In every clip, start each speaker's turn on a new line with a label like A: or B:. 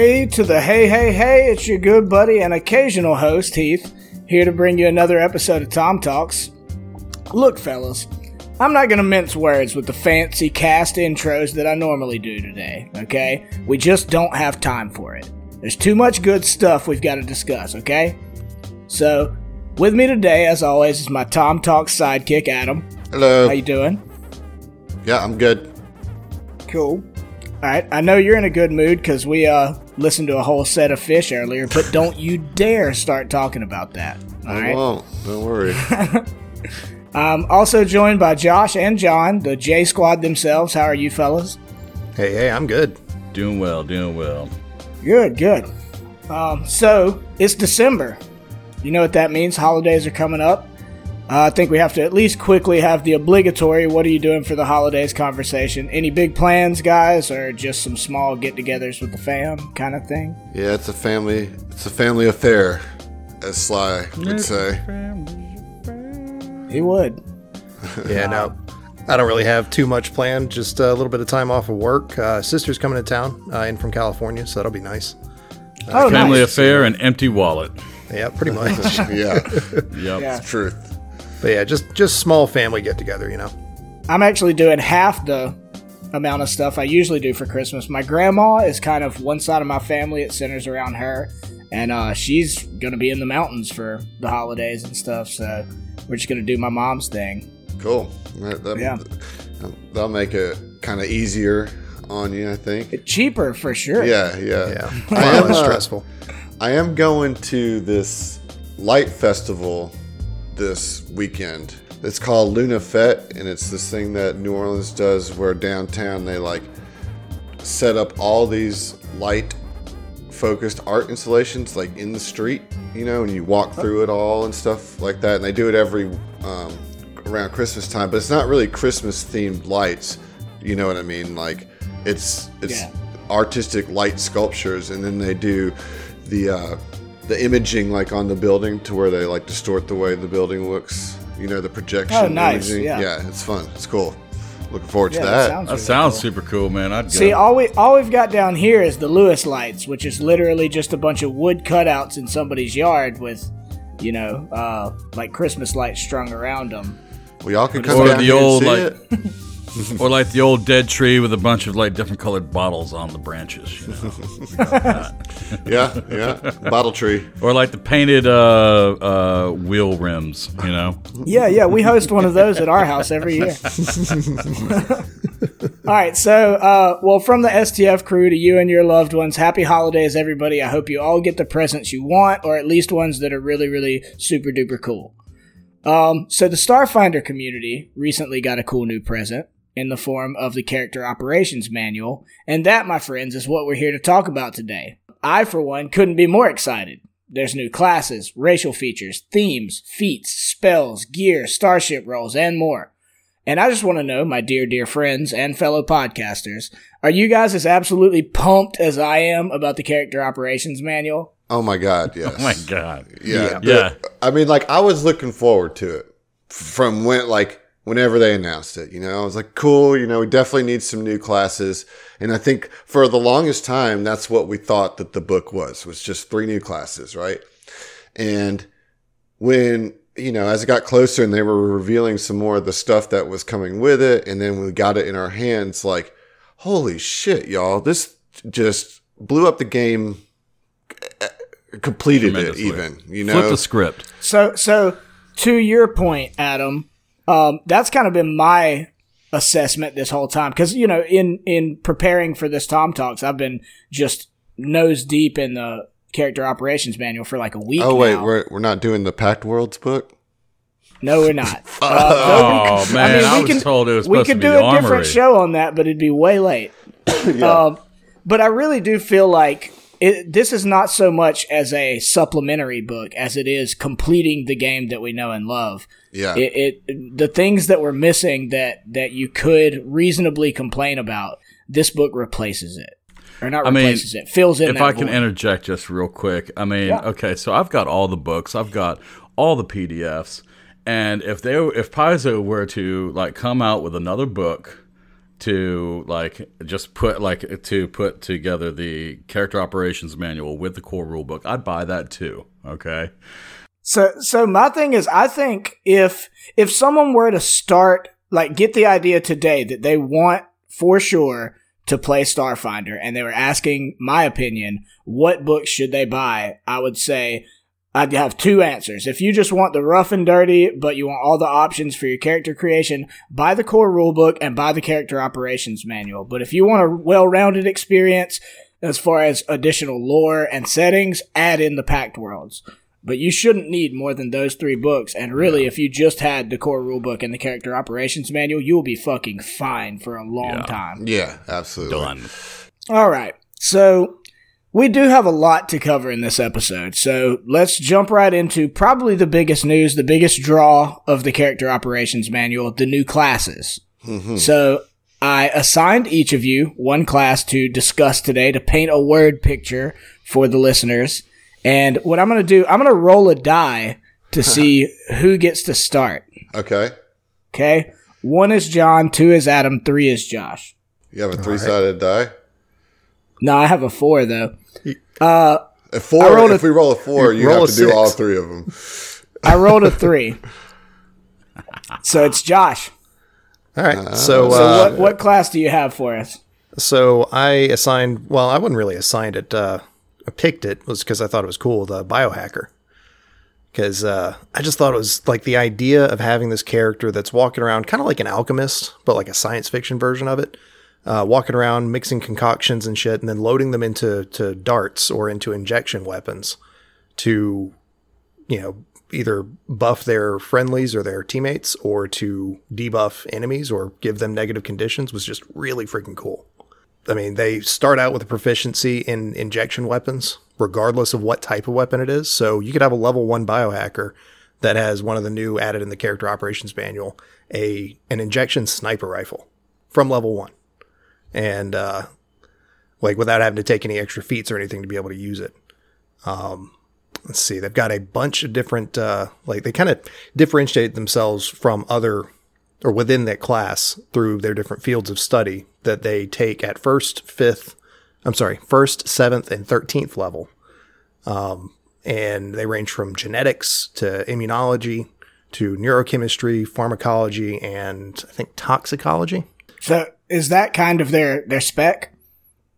A: Hey to the hey, hey, hey, it's your good buddy and occasional host, Heath, here to bring you another episode of Tom Talks. Look, fellas, I'm not gonna mince words with the fancy cast intros that I normally do today, okay? We just don't have time for it. There's too much good stuff we've got to discuss, okay? So, with me today, as always, is my Tom Talks sidekick, Adam.
B: Hello.
A: How you doing?
B: Yeah, I'm good.
A: Cool. All right, I know you're in a good mood because we uh listened to a whole set of Phish earlier, but don't you dare start talking about that. All
B: I
A: right.
B: won't. Don't worry.
A: Um, also joined by Josh and John, the J Squad themselves. How are you, fellas?
C: Hey, hey, I'm good.
D: Doing well, doing well.
A: Good, good. Um, so it's December. You know what that means? Holidays are coming up. Uh, I think we have to at least quickly have the obligatory "What are you doing for the holidays?" conversation. Any big plans, guys, or just some small get-togethers with the fam kind of thing?
B: yeah, it's a family. It's a family affair, as Sly would say.
A: He would.
C: Yeah, no, I don't really have too much planned. Just a little bit of time off of work. Uh, sister's coming to town, uh, in from California, so that'll be nice.
A: Oh,
D: Family
A: nice.
D: affair and empty wallet.
C: Yeah, pretty much.
B: Yeah,
D: Yep.
A: Yeah.
B: truth.
C: But yeah, just just small family get together, you know.
A: I'm actually doing half the amount of stuff I usually do for Christmas. My grandma is kind of one side of my family; it centers around her, and uh, she's gonna be in the mountains for the holidays and stuff. So we're just gonna do my mom's thing.
B: Cool. That, that,
A: Yeah.
B: That'll make it kind of easier on you, I think.
A: Cheaper for sure.
B: Yeah, yeah.
C: Yeah,
B: I am,
C: less
B: uh,
C: stressful.
B: I am going to this light festival this weekend. It's called Luna Fete, and it's this thing that New Orleans does where downtown they like set up all these light focused art installations like in the street, you know, and you walk through it all and stuff like that. And they do it every um, around Christmas time, but it's not really Christmas themed lights. You know what I mean? Like it's it's
A: Yeah.
B: artistic light sculptures, and then they do the uh, the imaging like on the building to where they like distort the way the building looks. You know, the projection.
A: Oh, nice,
B: imaging.
A: yeah.
B: it's fun. It's cool. Looking forward
A: Yeah,
B: to
A: that
B: that.
A: sounds
D: That
A: really
D: sounds
A: cool.
D: super cool, man. I'd go.
A: See, all we all we've got down here is the Lewis lights, which is literally just a bunch of wood cutouts in somebody's yard with, you know, uh, like Christmas lights strung around them.
B: well, y'all can come
D: Or
B: down
D: the
B: here and
D: old,
B: see
D: like-
B: it.
D: or like the old dead tree with a bunch of like different colored bottles on the branches, you know?
B: Yeah, yeah. Bottle tree.
D: or like the painted uh, uh, wheel rims, you know.
A: Yeah, yeah, we host one of those at our house every year. All right, so, uh, well, from the STF crew to you and your loved ones, happy holidays, everybody. I hope you all get the presents you want, or at least ones that are really, really super duper cool. Um, so the Starfinder community recently got a cool new present in the form of the Character Operations Manual, and that, my friends, is what we're here to talk about today. I, for one, couldn't be more excited. There's new classes, racial features, themes, feats, spells, gear, starship roles, and more. And I just want to know, my dear, dear friends and fellow podcasters, are you guys as absolutely pumped as I am about the Character Operations Manual?
B: Oh my god, oh yes.
D: Oh my god.
B: Yeah.
D: Yeah.
B: the- I mean, like, I was looking forward to it from when, like, whenever they announced it. You know, I was like, cool. You know, we definitely need some new classes. And I think for the longest time, that's what we thought that the book was, was just three new classes, right? And when, you know, as it got closer and they were revealing some more of the stuff that was coming with it, and then we got it in our hands, like, holy shit, y'all, this just blew up the game, uh, completed it even, you know?
D: Flip the script.
A: So, so to your point, Adam, um, that's kind of been my assessment this whole time because you know, in in preparing for this Tom Talks, I've been just nose deep in the character operations manual for like a week.
B: Oh wait,
A: now.
B: we're we're not doing the Pact Worlds book.
A: no, we're not. Uh, though we
D: Oh
A: could-
D: man, I,
A: we
D: was
A: can-
D: told it was
A: we could
D: to be
A: do
D: the
A: a
D: armory.
A: different show on that, but it'd be way late. um, but I really do feel like it, this is not so much as a supplementary book as it is completing the game that we know and love.
B: Yeah,
A: It, it the things that were missing that that you could reasonably complain about. This book replaces it, or not
D: I mean,
A: replaces it, fills in.
D: if
A: that
D: I can interject just real quick, I mean,
A: Yeah.
D: okay, so I've got all the books, I've got all the PDFs, and if they if Paizo were to like come out with another book to like just put like to put together the character operations manual with the core rulebook, I'd buy that too. Okay.
A: So so my thing is I think if if someone were to start like get the idea today that they want for sure to play Starfinder and they were asking my opinion, what books should they buy? I would say I'd have two answers. If you just want the rough and dirty, but you want all the options for your character creation, buy the core rulebook and buy the character operations manual. But if you want a well-rounded experience as far as additional lore and settings, add in the Pact Worlds. But you shouldn't need more than those three books. And really, if you just had the core rulebook and the character operations manual, you'll be fucking fine for a long
D: Yeah.
A: time.
B: Yeah, absolutely.
D: Done.
A: All right. So we do have a lot to cover in this episode. So let's jump right into probably the biggest news, the biggest draw of the character operations manual, the new classes. Mm-hmm. So I assigned each of you one class to discuss today to paint a word picture for the listeners. And what I'm going to do, I'm going to roll a die to see who gets to start.
B: Okay.
A: Okay. One is John, two is Adam, three is Josh.
B: You have a three sided die?
A: No, I have a four though. Uh,
B: A four.
A: I
B: if
A: a-
B: we roll a four,
C: You
B: you, have to do all three of them.
A: I rolled a three. So it's Josh.
C: All right. so,
A: So
C: uh,
A: what what class do you have for us?
C: so I assigned. Well, I wasn't really assigned it. Uh, I picked it was because I thought it was cool. The biohacker. Because uh, I just thought it was like the idea of having this character that's walking around, kind of like an alchemist, but like a science fiction version of it. Uh, walking around mixing concoctions and shit, and then loading them into to darts or into injection weapons to, you know, either buff their friendlies or their teammates or to debuff enemies or give them negative conditions was just really freaking cool. I mean, they start out with a proficiency in injection weapons, regardless of what type of weapon it is. So you could have a level one biohacker that has one of the new added in the character operations manual, a an injection sniper rifle from level one, and uh, like without having to take any extra feats or anything to be able to use it. Um, let's see, they've got a bunch of different uh, like they kind of differentiate themselves from other or within that class through their different fields of study that they take at first, fifth, I'm sorry, first, seventh, and thirteenth level. Um, and they range from genetics to immunology to neurochemistry, pharmacology, and I think toxicology.
A: So is that kind of their their spec?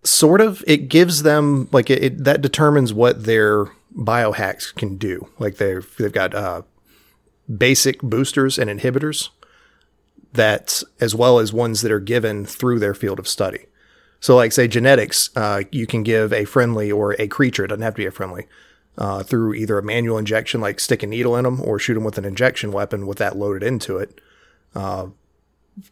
C: Sort of. It gives them like it, it that determines what their biohacks can do. Like they've they've got uh, basic boosters and inhibitors that as well as ones that are given through their field of study. So, like say genetics, uh, you can give a friendly or a creature. It doesn't have to be a friendly. Uh, through either a manual injection, like stick a needle in them, or shoot them with an injection weapon with that loaded into it. Uh,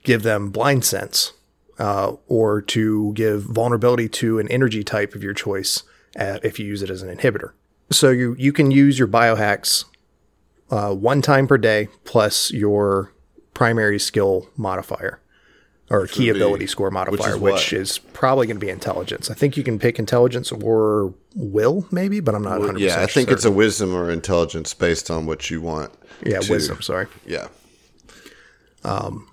C: give them blind sense, uh, or to give vulnerability to an energy type of your choice uh, if you use it as an inhibitor. So you you can use your biohacks uh, one time per day plus your primary skill modifier or key
B: would be-
C: ability score modifier,
B: is
C: which is probably going to be intelligence. I think you can pick intelligence or will, maybe, but I'm not 100.
B: Yeah, I think it's a wisdom or intelligence based on what you want.
C: yeah
B: to-
C: wisdom. Sorry.
B: Yeah.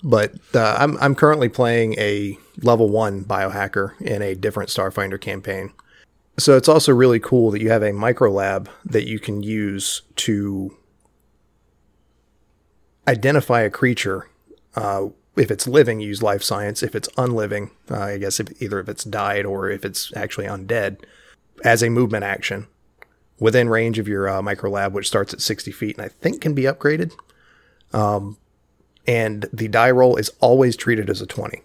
C: But uh, I'm I'm currently playing a level one biohacker in a different Starfinder campaign. So it's also really cool that you have a micro lab that you can use to identify a creature. Uh, if it's living, use life science. If it's unliving, uh, I guess if, either if it's died or if it's actually undead, as a movement action within range of your uh, micro lab, which starts at 60 feet and I think can be upgraded and the die roll is always treated as a 20.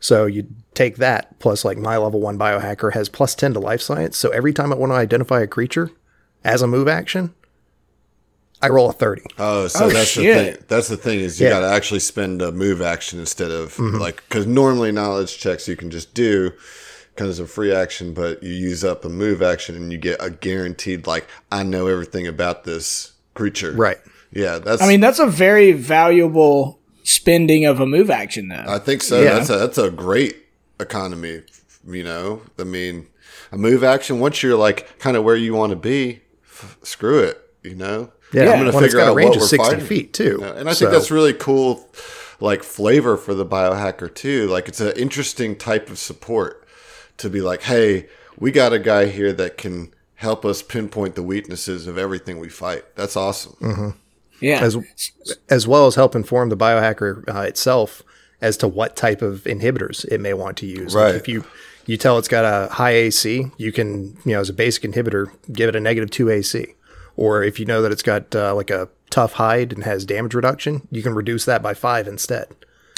C: So you take that plus like my level 1 biohacker has plus 10 to life science. So every time I want to identify a creature as a move action, I roll a 30.
B: Oh, so
A: Oh,
B: that's
A: shit.
B: the thing. That's the thing is you
C: Yeah.
B: got to actually spend a move action instead of mm-hmm. like because normally knowledge checks you can just do because of a free action, but you use up a move action and you get a guaranteed like I know everything about this creature.
C: Right.
B: Yeah, that's.
A: I mean, that's a very valuable spending of a move action, though.
B: I think so.
C: Yeah.
B: That's a that's a great economy. You know, I mean, a move action once you're like kind of where you want to be, f- screw it. You know.
C: Yeah,
B: I'm gonna
C: well, it's
B: figure
C: got a
B: out
C: range
B: what
C: of
B: we're
C: 60
B: fighting.
C: feet, too.
B: Yeah, and I
C: So-
B: think that's really cool. like flavor for the biohacker too. Like it's an interesting type of support to be like, hey, we got a guy here that can help us pinpoint the weaknesses of everything we fight. That's awesome. Mm-hmm.
A: Yeah.
C: as as well as help inform the biohacker uh, itself as to what type of inhibitors it may want to use. Like
B: Right.
C: if you you tell it's got a high AC, you can you know as a basic inhibitor give it a negative two AC. Or if you know that it's got uh, like a tough hide and has damage reduction, you can reduce that by five instead.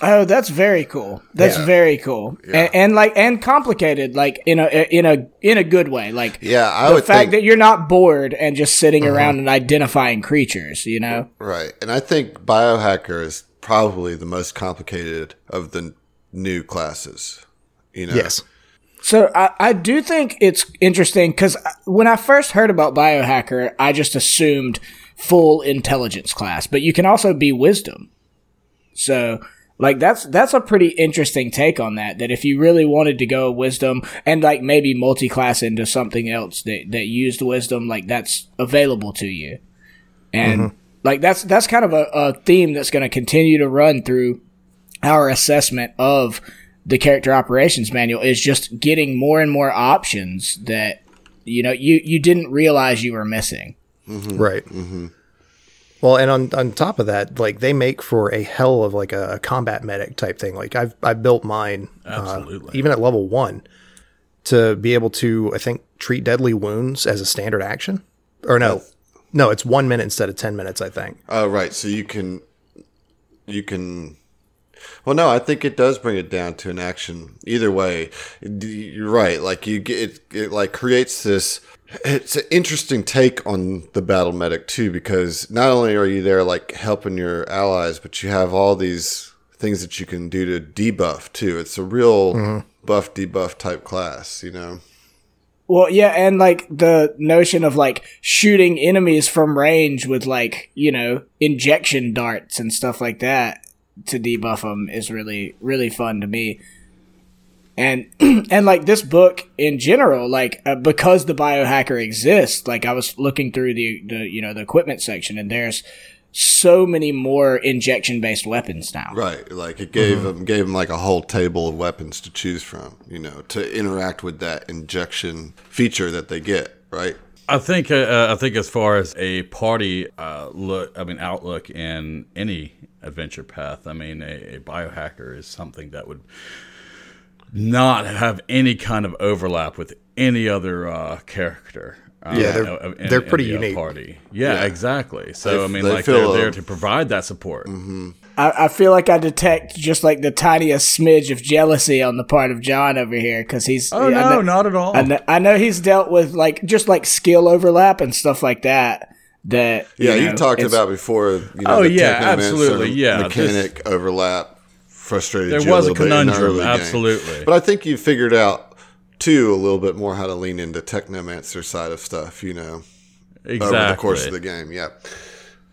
A: Oh, that's very cool. That's
C: Yeah.
A: very cool, and, and like and complicated, like in a in a in a good way. Like
B: Yeah, I
A: the
B: would
A: fact
B: think-
A: that you're not bored and just sitting
C: Uh-huh.
A: around and identifying creatures. You know,
B: Right. And I think biohacker is probably the most complicated of the new classes. You know?
C: Yes.
A: so I, I do think it's interesting because when I first heard about biohacker, I just assumed full intelligence class, but you can also be wisdom. So like that's that's a pretty interesting take on that. That if you really wanted to go wisdom and like maybe multi-class into something else that that used wisdom, like that's available to you, and mm-hmm. like that's that's kind of a, a theme that's going to continue to run through our assessment of the character operations manual is just getting more and more options that you know you you didn't realize you were missing. Mm-hmm.
C: Right. Mm-hmm. Well, and on on top of that, like they make for a hell of like a, combat medic type thing. Like I've I built mine, uh, even at level one, to be able to I think treat deadly wounds as a standard action. Or no, no, it's one minute instead of ten minutes. I think.
B: Oh, right. So you can, you can. Well, no, I think it does bring it down to an action. Either way, you're right. Like you get it, it like creates this. It's an interesting take on the battle medic too, because not only are you there like helping your allies, but you have all these things that you can do to debuff too. It's a real mm-hmm. buff debuff type class, you know.
A: Well, yeah, and like the notion of like shooting enemies from range with like you know injection darts and stuff like that to debuff them is really really fun to me. And and like this book in general, like uh, because the biohacker exists, like I was looking through the the you know the equipment section, and there's so many more injection based weapons now.
B: Right, like it gave them gave them like a whole table of weapons to choose from, you know, to interact with that injection feature that they get. Right.
D: I think uh, uh, I think as far as a party uh, look, I mean outlook in any adventure path, I mean a, a biohacker is something that would not have any kind of overlap with any other uh, character. uh,
C: Yeah, they're-
D: uh, in-
C: they're
D: in
C: pretty
D: the,
C: unique.
D: Party, yeah, exactly. So
B: They-
D: I mean,
B: they
D: like they're there to provide that support.
A: I, I feel like I detect just like the tiniest smidge of jealousy on the part of John over here because he's.
D: Oh
A: I
D: no,
A: know,
D: not at all.
A: I know, I know he's dealt with like just like skill overlap and stuff like that. That
B: Yeah,
A: you
B: you
A: know,
B: have talked about before. You know,
D: Oh,
B: the
D: yeah, absolutely, yeah,
B: Mechanic overlap frustrated.
D: There
B: you
D: was a
B: little bit in the
D: conundrum,
B: early game.
D: absolutely.
B: But I think you figured out too a little bit more how to lean into technomancer side of stuff. You know,
D: exactly.
B: over the course of the game. Yeah.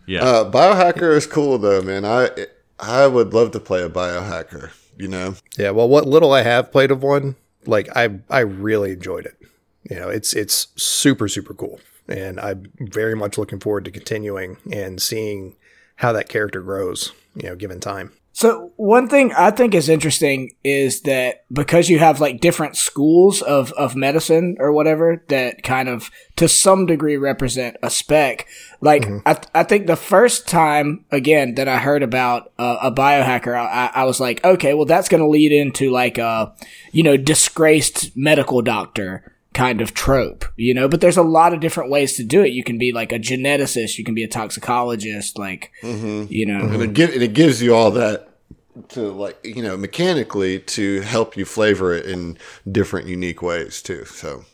D: yeah.
B: Uh, biohacker is cool though, man. I I would love to play a biohacker. You know,
C: Yeah, well, what little I have played of one, like I I really enjoyed it. You know, it's it's super super cool, and I'm very much looking forward to continuing and seeing how that character grows. You know, given time.
A: So one thing I think is interesting is that because you have like different schools of, of medicine or whatever that kind of to some degree represent a spec. Like I, I think the first time again that I heard about uh, a biohacker, I, I was like, okay, well that's going to lead into like a you know disgraced medical doctor kind of trope, you know. But there's a lot of different ways to do it. You can be like a geneticist, you can be a toxicologist, like you know.
B: and it, give, and it gives you all that to like you know mechanically to help you flavor it in different unique ways too. So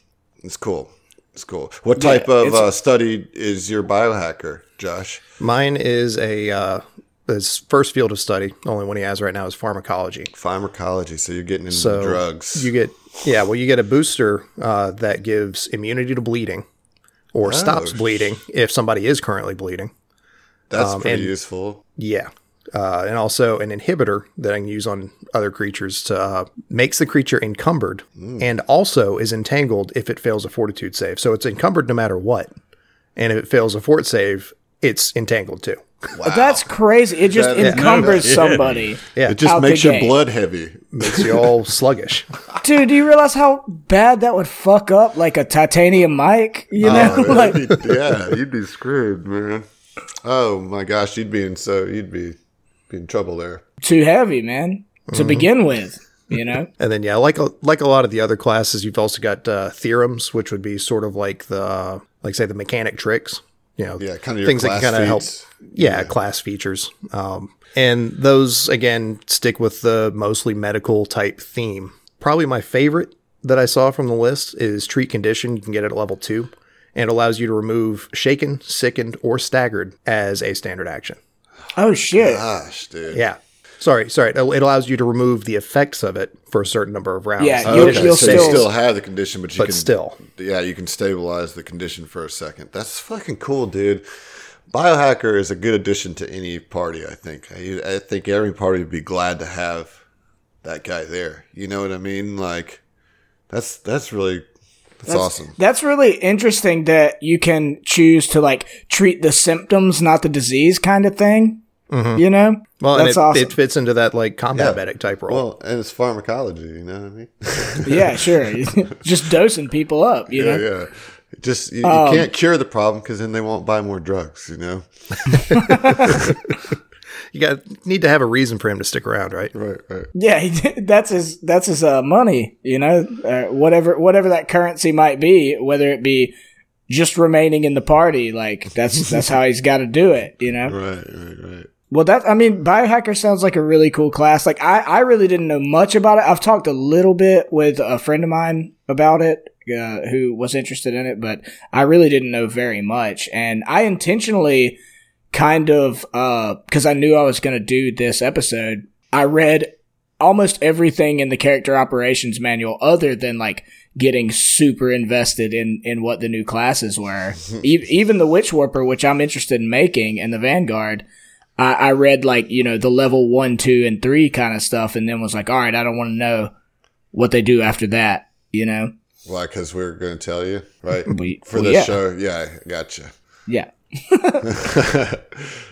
B: it's cool. It's cool. What
A: Yeah,
B: type of uh, study is your biohacker, Josh?
C: Mine is a uh, his first field of study. Only one he has right now is pharmacology.
B: Pharmacology. So you're getting into
C: So
B: drugs.
C: You get yeah, well, you get a booster uh, that gives immunity to bleeding, or stops
B: sh-
C: bleeding if somebody is currently bleeding.
B: That's
C: um,
B: pretty
C: and-
B: useful.
C: Yeah. Uh, and also an inhibitor that I can use on other creatures to uh, makes the creature encumbered and also is entangled if it fails a fortitude save. So it's encumbered no matter what. And if it fails a fort save, it's entangled too.
A: That's crazy. It just
B: That is-
A: encumbers
D: Yeah.
A: somebody.
C: Yeah,
B: It just makes your
A: gate.
B: blood heavy.
C: makes you all sluggish.
A: Dude, do you realize how bad that would fuck up like a titanium mic? You know?
B: Oh,
A: like,
B: yeah, you'd be screwed, man. Oh my gosh, you'd be in so you'd be, be in trouble there.
A: too heavy, man, to begin with. You know?
C: And then yeah, like a, like a lot of the other classes, you've also got uh, theorems, which would be sort of like the like say the mechanic tricks. You know,
B: Yeah, kind of your
C: things that
B: class
C: can kind of help.
B: feats.
C: Yeah, class features. Um, and those again stick with the mostly medical type theme. Probably my favorite that I saw from the list is treat condition. You can get it at level two, and it allows you to remove shaken, sickened, or staggered as a standard action.
A: Oh shit.
B: Gosh, dude.
C: Yeah. Sorry, sorry. It it allows you to remove the effects of it for a certain number of rounds.
A: Yeah, you'll-
B: Okay,
A: you'll
B: so
A: still-
B: you still have the condition, but you
C: but
B: can
C: still.
B: yeah, you can stabilize the condition for a second. That's fucking cool, dude. Biohacker is a good addition to any party. I think. I, I think every party would be glad to have that guy there. You know what I mean? Like, that's that's really that's, awesome.
A: That's really interesting that you can choose to like treat the symptoms, not the disease kind of thing. You know?
C: Well,
A: That's
C: and it,
A: awesome.
C: it fits into that like combat
B: Yeah.
C: medic type role.
B: Well, and it's pharmacology. You know what I mean?
A: yeah, sure. Just dosing people up, you
B: yeah,
A: know?
B: yeah. Just you, you
A: Um,
B: can't cure the problem because then they won't buy more drugs. You know?
C: you got need to have a reason for him to stick around, right?
B: Right, right.
A: Yeah, he, that's his that's his uh, money, you know, uh, whatever whatever that currency might be, whether it be just remaining in the party, like that's that's how he's got to do it, you know.
B: Right, right, right.
A: Well, that I mean, biohacker sounds like a really cool class. Like I I really didn't know much about it. I've talked a little bit with a friend of mine about it. Uh, who was interested in it, but I really didn't know very much. And I intentionally kind of, because I knew I was going to do this episode, I read almost everything in the character operations manual other than like getting super invested in in what the new classes were e- even the witch warper which i'm interested in making and the vanguard I, I read like you know the level one two and three kind of stuff and then was like all right i don't want to know what they do after that you know
B: Why? Because we're going to tell you, right?
A: We-
B: For
A: well,
B: this
A: yeah.
B: show, yeah, I gotcha.
A: yeah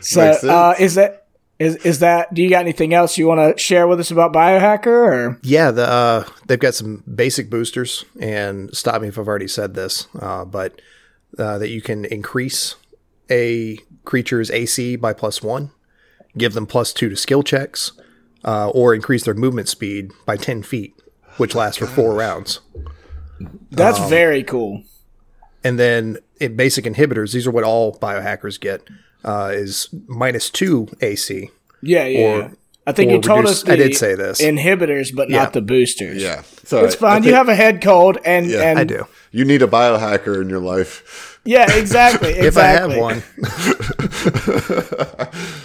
A: so uh is that is is that do you got anything else you want to share with us about biohacker or
C: Yeah, the uh, they've got some basic boosters, and stop me if I've already said this, uh, but uh, that you can increase a creature's AC by plus one, give them plus two to skill checks, uh, or increase their movement speed by ten feet, which lasts for four rounds.
A: that's
B: Um,
A: very cool
C: And then in basic inhibitors, these are what all biohackers get, uh, is minus two AC.
A: yeah yeah,
C: or-
A: yeah. I think you told
C: reduce-
A: us the
C: I did say this.
A: inhibitors, but
C: Yeah.
A: not the boosters.
B: Yeah, it's,
A: It's
B: right. I
A: fine. You have a head cold, and
B: Yeah,
A: and
C: I do.
B: You need a biohacker in your life.
A: Yeah, exactly. exactly.
C: If I have one,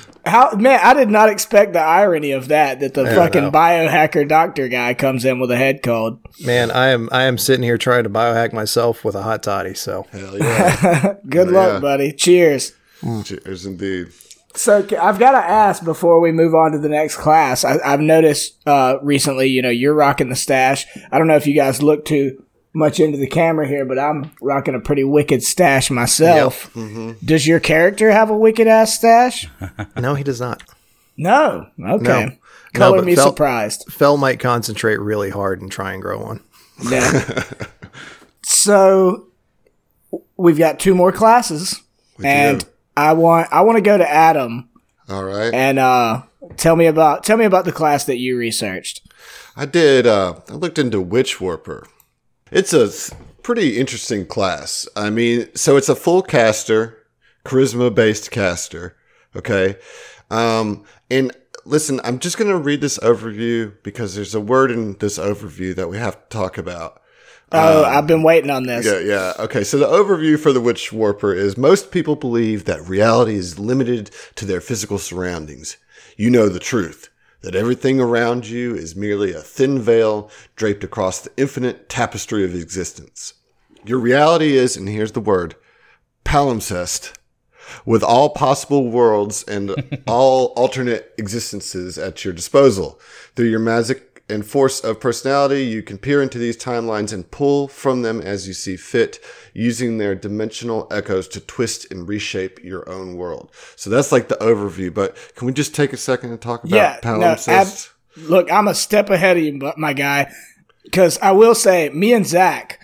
A: How man, I did not expect the irony of that. That the fucking
C: no.
A: biohacker doctor guy comes in with a head cold.
C: man, I am I am sitting here trying to biohack myself with a hot toddy. So
B: Hell yeah.
A: Good
B: Yeah.
A: luck, buddy. Cheers.
B: Cheers, indeed.
A: So I've got to ask before we move on to the next class. I, I've noticed uh, recently, you know, you're rocking the stash. I don't know if you guys look too much into the camera here, but I'm rocking a pretty wicked stash myself. Does your character have a wicked ass stash?
C: no, he does not.
A: No. Okay.
C: No.
A: Color
C: No,
A: me
C: Fel-
A: surprised.
C: Fell might concentrate really hard and try and grow one.
A: Yeah. so we've got two more classes, and
B: do.
A: I want I want to go to Adam
B: All right.
A: and uh, tell me about tell me about the class that you researched.
B: I did. Uh, I looked into Witch Warper. It's a pretty interesting class. I mean, so it's a full caster, charisma based caster. Okay. Um, and listen, I'm just going to read this overview because there's a word in this overview that we have to talk about.
A: Oh, I've been waiting on this.
B: Yeah, yeah. Okay, so the overview for the Witch Warper is most people believe that reality is limited to their physical surroundings. You know the truth, that everything around you is merely a thin veil draped across the infinite tapestry of existence. Your reality is, and here's the word, palimpsest, with all possible worlds and all alternate existences at your disposal. Through your magic and force of personality. You can peer into these timelines and pull from them as you see fit, using their dimensional echoes to twist and reshape your own world. So that's like the overview. But can we just take a second and talk about
A: Yeah, no? Look, I'm a step ahead of you, bu- my guy, because I will say, me and Zach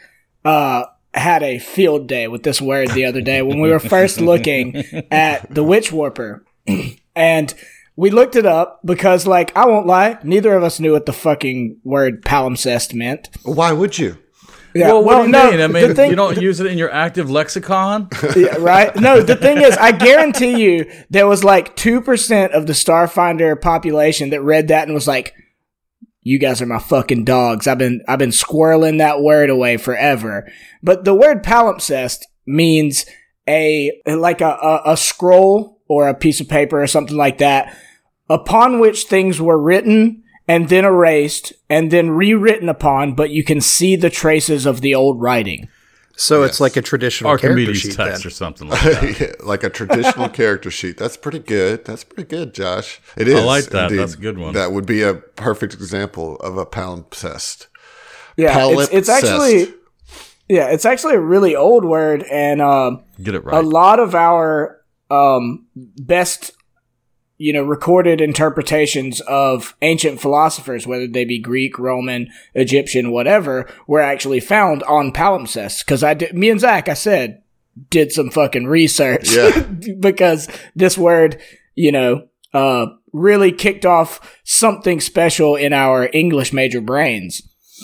A: uh, had a field day with this word the other day when we were first looking at the Witch Warper, and we looked it up because, like, I won't lie, neither of us knew what the fucking word palimpsest meant.
B: Why would you?
A: Yeah,
D: Well, what do you
A: no,
D: mean? I
A: the
D: mean,
A: thing-
D: you don't use it in your active lexicon.
A: Yeah, right? No, the thing is, I guarantee you there was like 2% of the Starfinder population that read that and was like, you guys are my fucking dogs. I've been, I've been squirreling that word away forever. But the word palimpsest means a, like a, a, a scroll or a piece of paper or something like that upon which things were written and then erased and then rewritten upon, but you can see the traces of the old writing.
C: So it's like a traditional character sheet
D: text
C: then.
D: or something like that.
B: Yeah, like a traditional character sheet. That's pretty good. That's pretty good, Josh. It is.
D: I like that.
B: indeed.
D: That's a good one.
B: That would be a perfect example of a palimpsest.
A: Yeah, it's, it's actually yeah, it's actually a really old word, and um,
D: Get it
A: a lot of our um, best, you know, recorded interpretations of ancient philosophers, whether they be Greek, Roman, Egyptian, whatever, were actually found on palimpsests. Because I did, me and Zach, I said, did some fucking research,
B: Yeah.
A: because this word, you know, uh, really kicked off something special in our English major brains.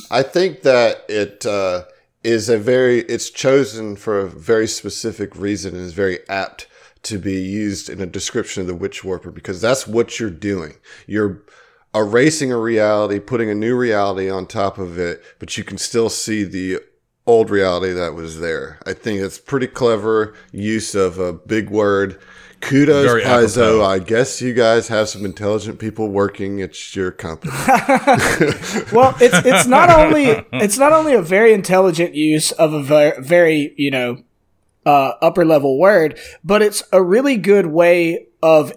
B: I think that it uh, is a very, it's chosen for a very specific reason and is very apt to be used in a description of the witch warper because that's what you're doing. You're erasing a reality, putting a new reality on top of it, but you can still see the old reality that was there. I think it's pretty clever use of a big word. Kudos,
D: Very
B: Paizo.
D: apropos.
B: I guess you guys have some intelligent people working at your company.
A: well, it's it's not only it's not only a very intelligent use of a very, very you know uh, upper level word, but it's a really good way of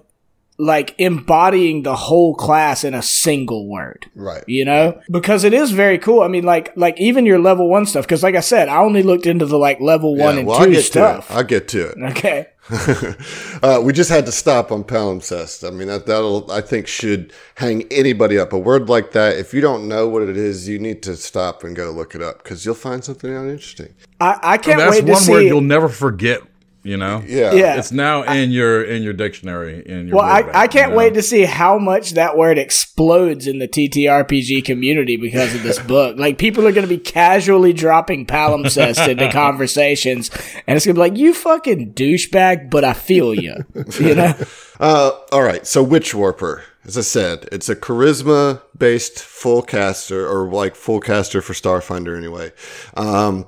A: like embodying the whole class in a single word.
B: right.
A: You know, because it is very cool. I mean, like like even your level one stuff. Because like I said, I only looked into the like level one and
B: well, I'll
A: two
B: get
A: stuff.
B: I'll get to it.
A: Okay.
B: uh, we just had to stop on palimpsest. I mean, that that'll I think should hang anybody up. A word like that, if you don't know what it is, you need to stop and go look it up because you'll find something out interesting.
A: I, I can't
D: That's
A: wait to
D: one
A: see.
D: word you'll never forget. You know.
B: Yeah,
A: Yeah.
D: It's now in your in your dictionary in your.
A: Well, I,
D: bank,
A: I can't
D: you know?
A: wait to see how much that word explodes in the TTRPG community because of this book. Like, people are going to be casually dropping palimpsest into conversations, and it's going to be like, you fucking douchebag, but I feel you. You know?
B: Uh, all right. So Witch Warper, as I said, it's a charisma based full caster or like full caster for Starfinder anyway. Um,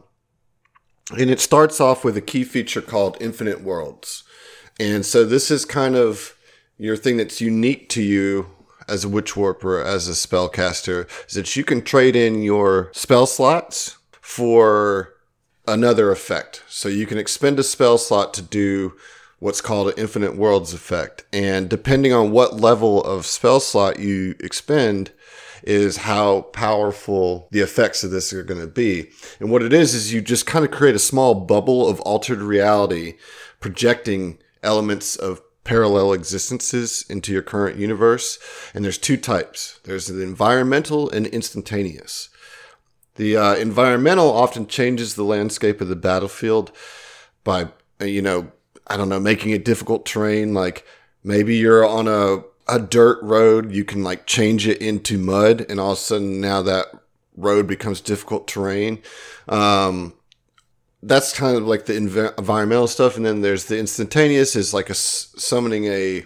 B: and it starts off with a key feature called Infinite Worlds. And so this is kind of your thing that's unique to you as a Witch Warper, as a spellcaster, is that you can trade in your spell slots for another effect. So you can expend a spell slot to do what's called an infinite worlds effect. And depending on what level of spell slot you expend, is how powerful the effects of this are going to be. And what it is, is you just kind of create a small bubble of altered reality, projecting elements of parallel existences into your current universe. And there's two types there's the environmental and instantaneous. The uh, environmental often changes the landscape of the battlefield by, you know, I don't know, making it difficult terrain. Like maybe you're on a, a dirt road, you can like change it into mud, and all of a sudden now that road becomes difficult terrain. Um, that's kind of like the env- environmental stuff, and then there's the instantaneous is like a s- summoning a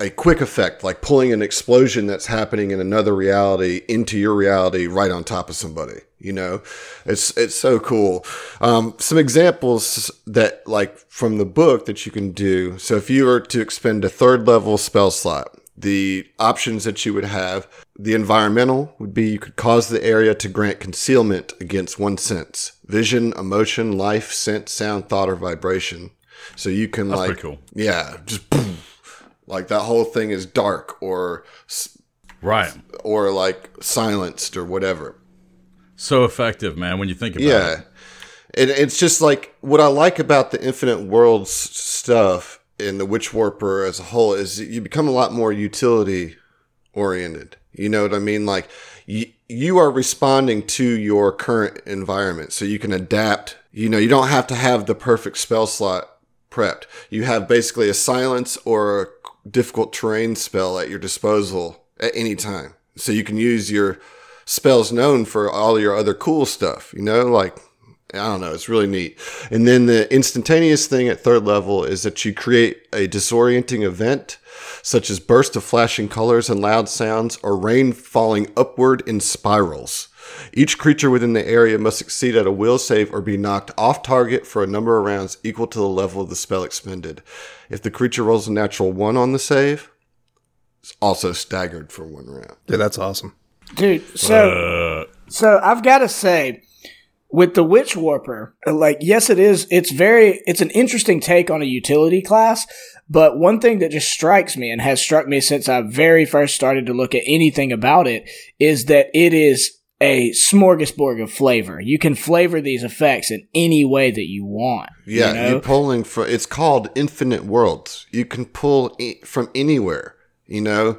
B: a quick effect, like pulling an explosion that's happening in another reality into your reality right on top of somebody. You know, it's it's so cool. Um, some examples that like from the book that you can do. So if you were to expend a third level spell slot, the options that you would have, the environmental would be you could cause the area to grant concealment against one sense: vision, emotion, life, sense, sound, thought, or vibration. So you can like,
D: cool.
B: yeah, just boom, like that whole thing is dark or
D: Right.
B: or like silenced or whatever.
D: So effective, man, when you think about
B: Yeah.
D: it.
B: And it's just like what I like about the Infinite Worlds stuff in the Witch Warper as a whole is you become a lot more utility oriented. You know what I mean? Like you, you are responding to your current environment so you can adapt. You know, you don't have to have the perfect spell slot prepped. You have basically a silence or a difficult terrain spell at your disposal at any time. So you can use your spells known for all your other cool stuff, you know, like I don't know, it's really neat. And then the instantaneous thing at third level is that you create a disorienting event such as burst of flashing colors and loud sounds or rain falling upward in spirals. Each creature within the area must succeed at a will save or be knocked off target for a number of rounds equal to the level of the spell expended. If the creature rolls a natural one on the save, it's also staggered for one round.
C: Dude, that's awesome.
A: Dude, so so I've got to say with the Witch Warper, like yes it is it's very it's an interesting take on a utility class, but one thing that just strikes me and has struck me since I very first started to look at anything about it is that it is a smorgasbord of flavor. You can flavor these effects in any way that you want.
B: Yeah,
A: you know?
B: you're pulling from. It's called Infinite Worlds. You can pull i- from anywhere, you know,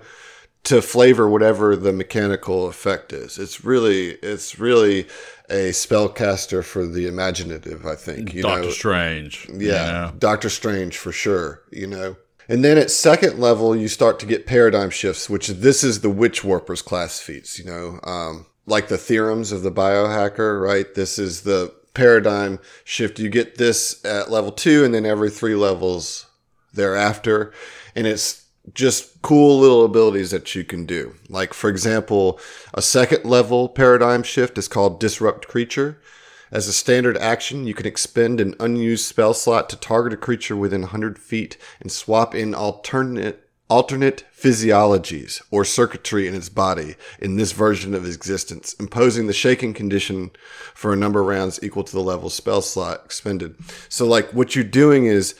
B: to flavor whatever the mechanical effect is. It's really, it's really a spellcaster for the imaginative. I think. You
D: Doctor
B: know,
D: Strange. you
B: yeah. Doctor Strange for sure. You know. And then at second level, you start to get paradigm shifts, which this is the Witch Warper's class feats, you know, um, like the theorems of the biohacker, right? This is the paradigm shift. You get this at level two and then every three levels thereafter. And it's just cool little abilities that you can do. Like, for example, a second level paradigm shift is called Disrupt Creature. As a standard action, you can expend an unused spell slot to target a creature within 100 feet and swap in alternate alternate physiologies or circuitry in its body in this version of existence, imposing the shaking condition for a number of rounds equal to the level spell slot expended. So like what you're doing is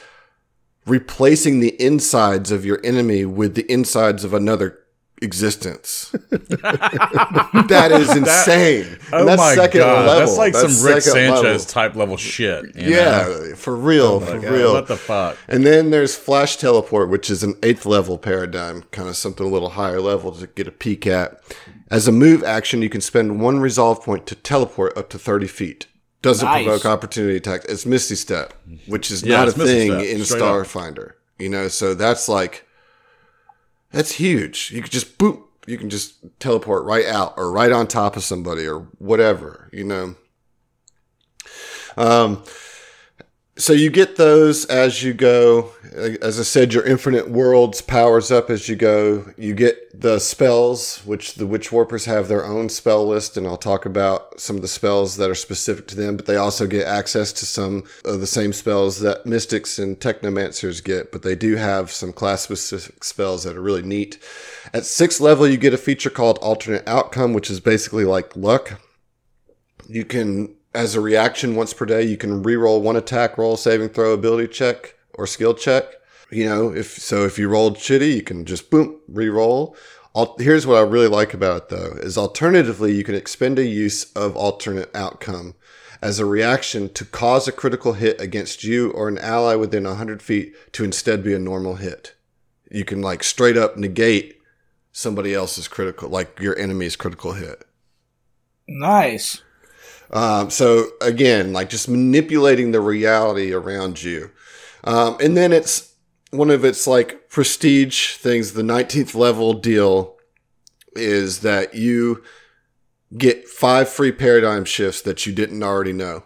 B: replacing the insides of your enemy with the insides of another existence. that is insane.
D: Oh
B: that's
D: my
B: second
D: god,
B: level.
D: that's like some Rick
B: second level.
D: Sanchez type level shit. you
B: Yeah,
D: know?
B: for real, oh for
D: God,
B: real.
D: What the fuck?
B: And then there's flash teleport, which is an eighth level paradigm, kind of something a little higher level to get a peek at. As a move action, you can spend one resolve point to teleport up to 30 feet. Doesn't
A: Nice.
B: provoke opportunity attacks. It's Misty Step, which is
D: Yeah,
B: not a thing
D: Step,
B: in
D: straight up.
B: Starfinder. You know, so that's like, that's huge. You could just boop, you can just teleport right out or right on top of somebody or whatever, you know. Um, so you get those as you go. As I said, your infinite worlds powers up as you go. You get the spells, which the witch warpers have their own spell list, and I'll talk about some of the spells that are specific to them. But they also get access to some of the same spells that mystics and technomancers get. But they do have some class specific spells that are really neat. At sixth level, you get a feature called alternate outcome, which is basically like luck you can as a reaction once per day you can re-roll one attack roll saving throw ability check or skill check. You know if so if you rolled shitty you can just boom re-roll. Al- here's what i really like about it though is alternatively you can expend a use of alternate outcome as a reaction to cause a critical hit against you or an ally within 100 feet to instead be a normal hit. You can like straight up negate somebody else's critical like your enemy's critical hit.
A: Nice.
B: Um, so again, like just manipulating the reality around you. Um, and then it's one of its like prestige things. The 19th level deal is that you get five free paradigm shifts that you didn't already know.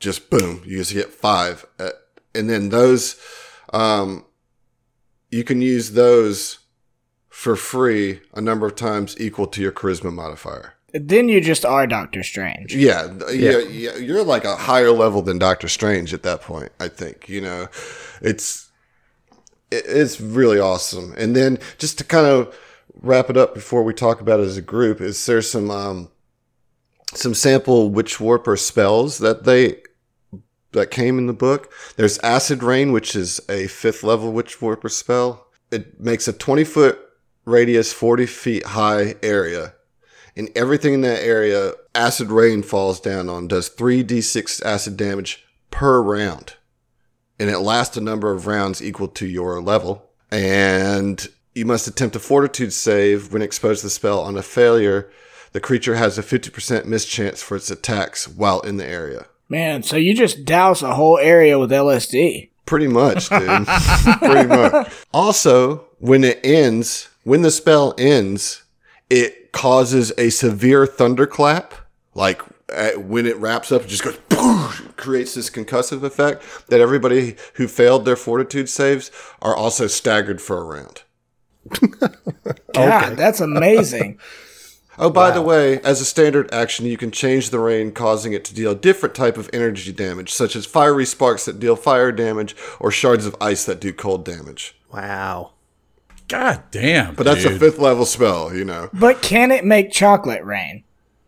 B: Just boom, you just get five. Uh, and then those, um, you can use those for free a number of times equal to your charisma modifier.
A: Then you just are Doctor Strange.
B: Yeah, yeah, yeah, you're like a higher level than Doctor Strange at that point. I think you know, it's it's really awesome. And then just to kind of wrap it up before we talk about it as a group, is there's some um some sample witch warper spells that they that came in the book. There's acid rain, which is a fifth level witch warper spell. It makes a 20 foot radius, 40 feet high area. And everything in that area, acid rain falls down on, does 3d6 acid damage per round. And it lasts a number of rounds equal to your level. And you must attempt a fortitude save when exposed to the spell. On a failure, the creature has a 50% mischance for its attacks while in the area.
A: Man, so you just douse a whole area with LSD.
B: Pretty much, dude. Pretty much. Also, when it ends, when the spell ends, it causes a severe thunderclap. Like uh, when it wraps up, it just goes, creates this concussive effect that everybody who failed their fortitude saves are also staggered for a round.
A: God, that's amazing.
B: Oh, by the way, as a standard action, you can change the rain, causing it to deal a different type of energy damage, such as fiery sparks that deal fire damage or shards of ice that do cold damage.
C: Wow.
D: God damn.
B: But that's a fifth level spell, you know.
A: but can it make chocolate rain?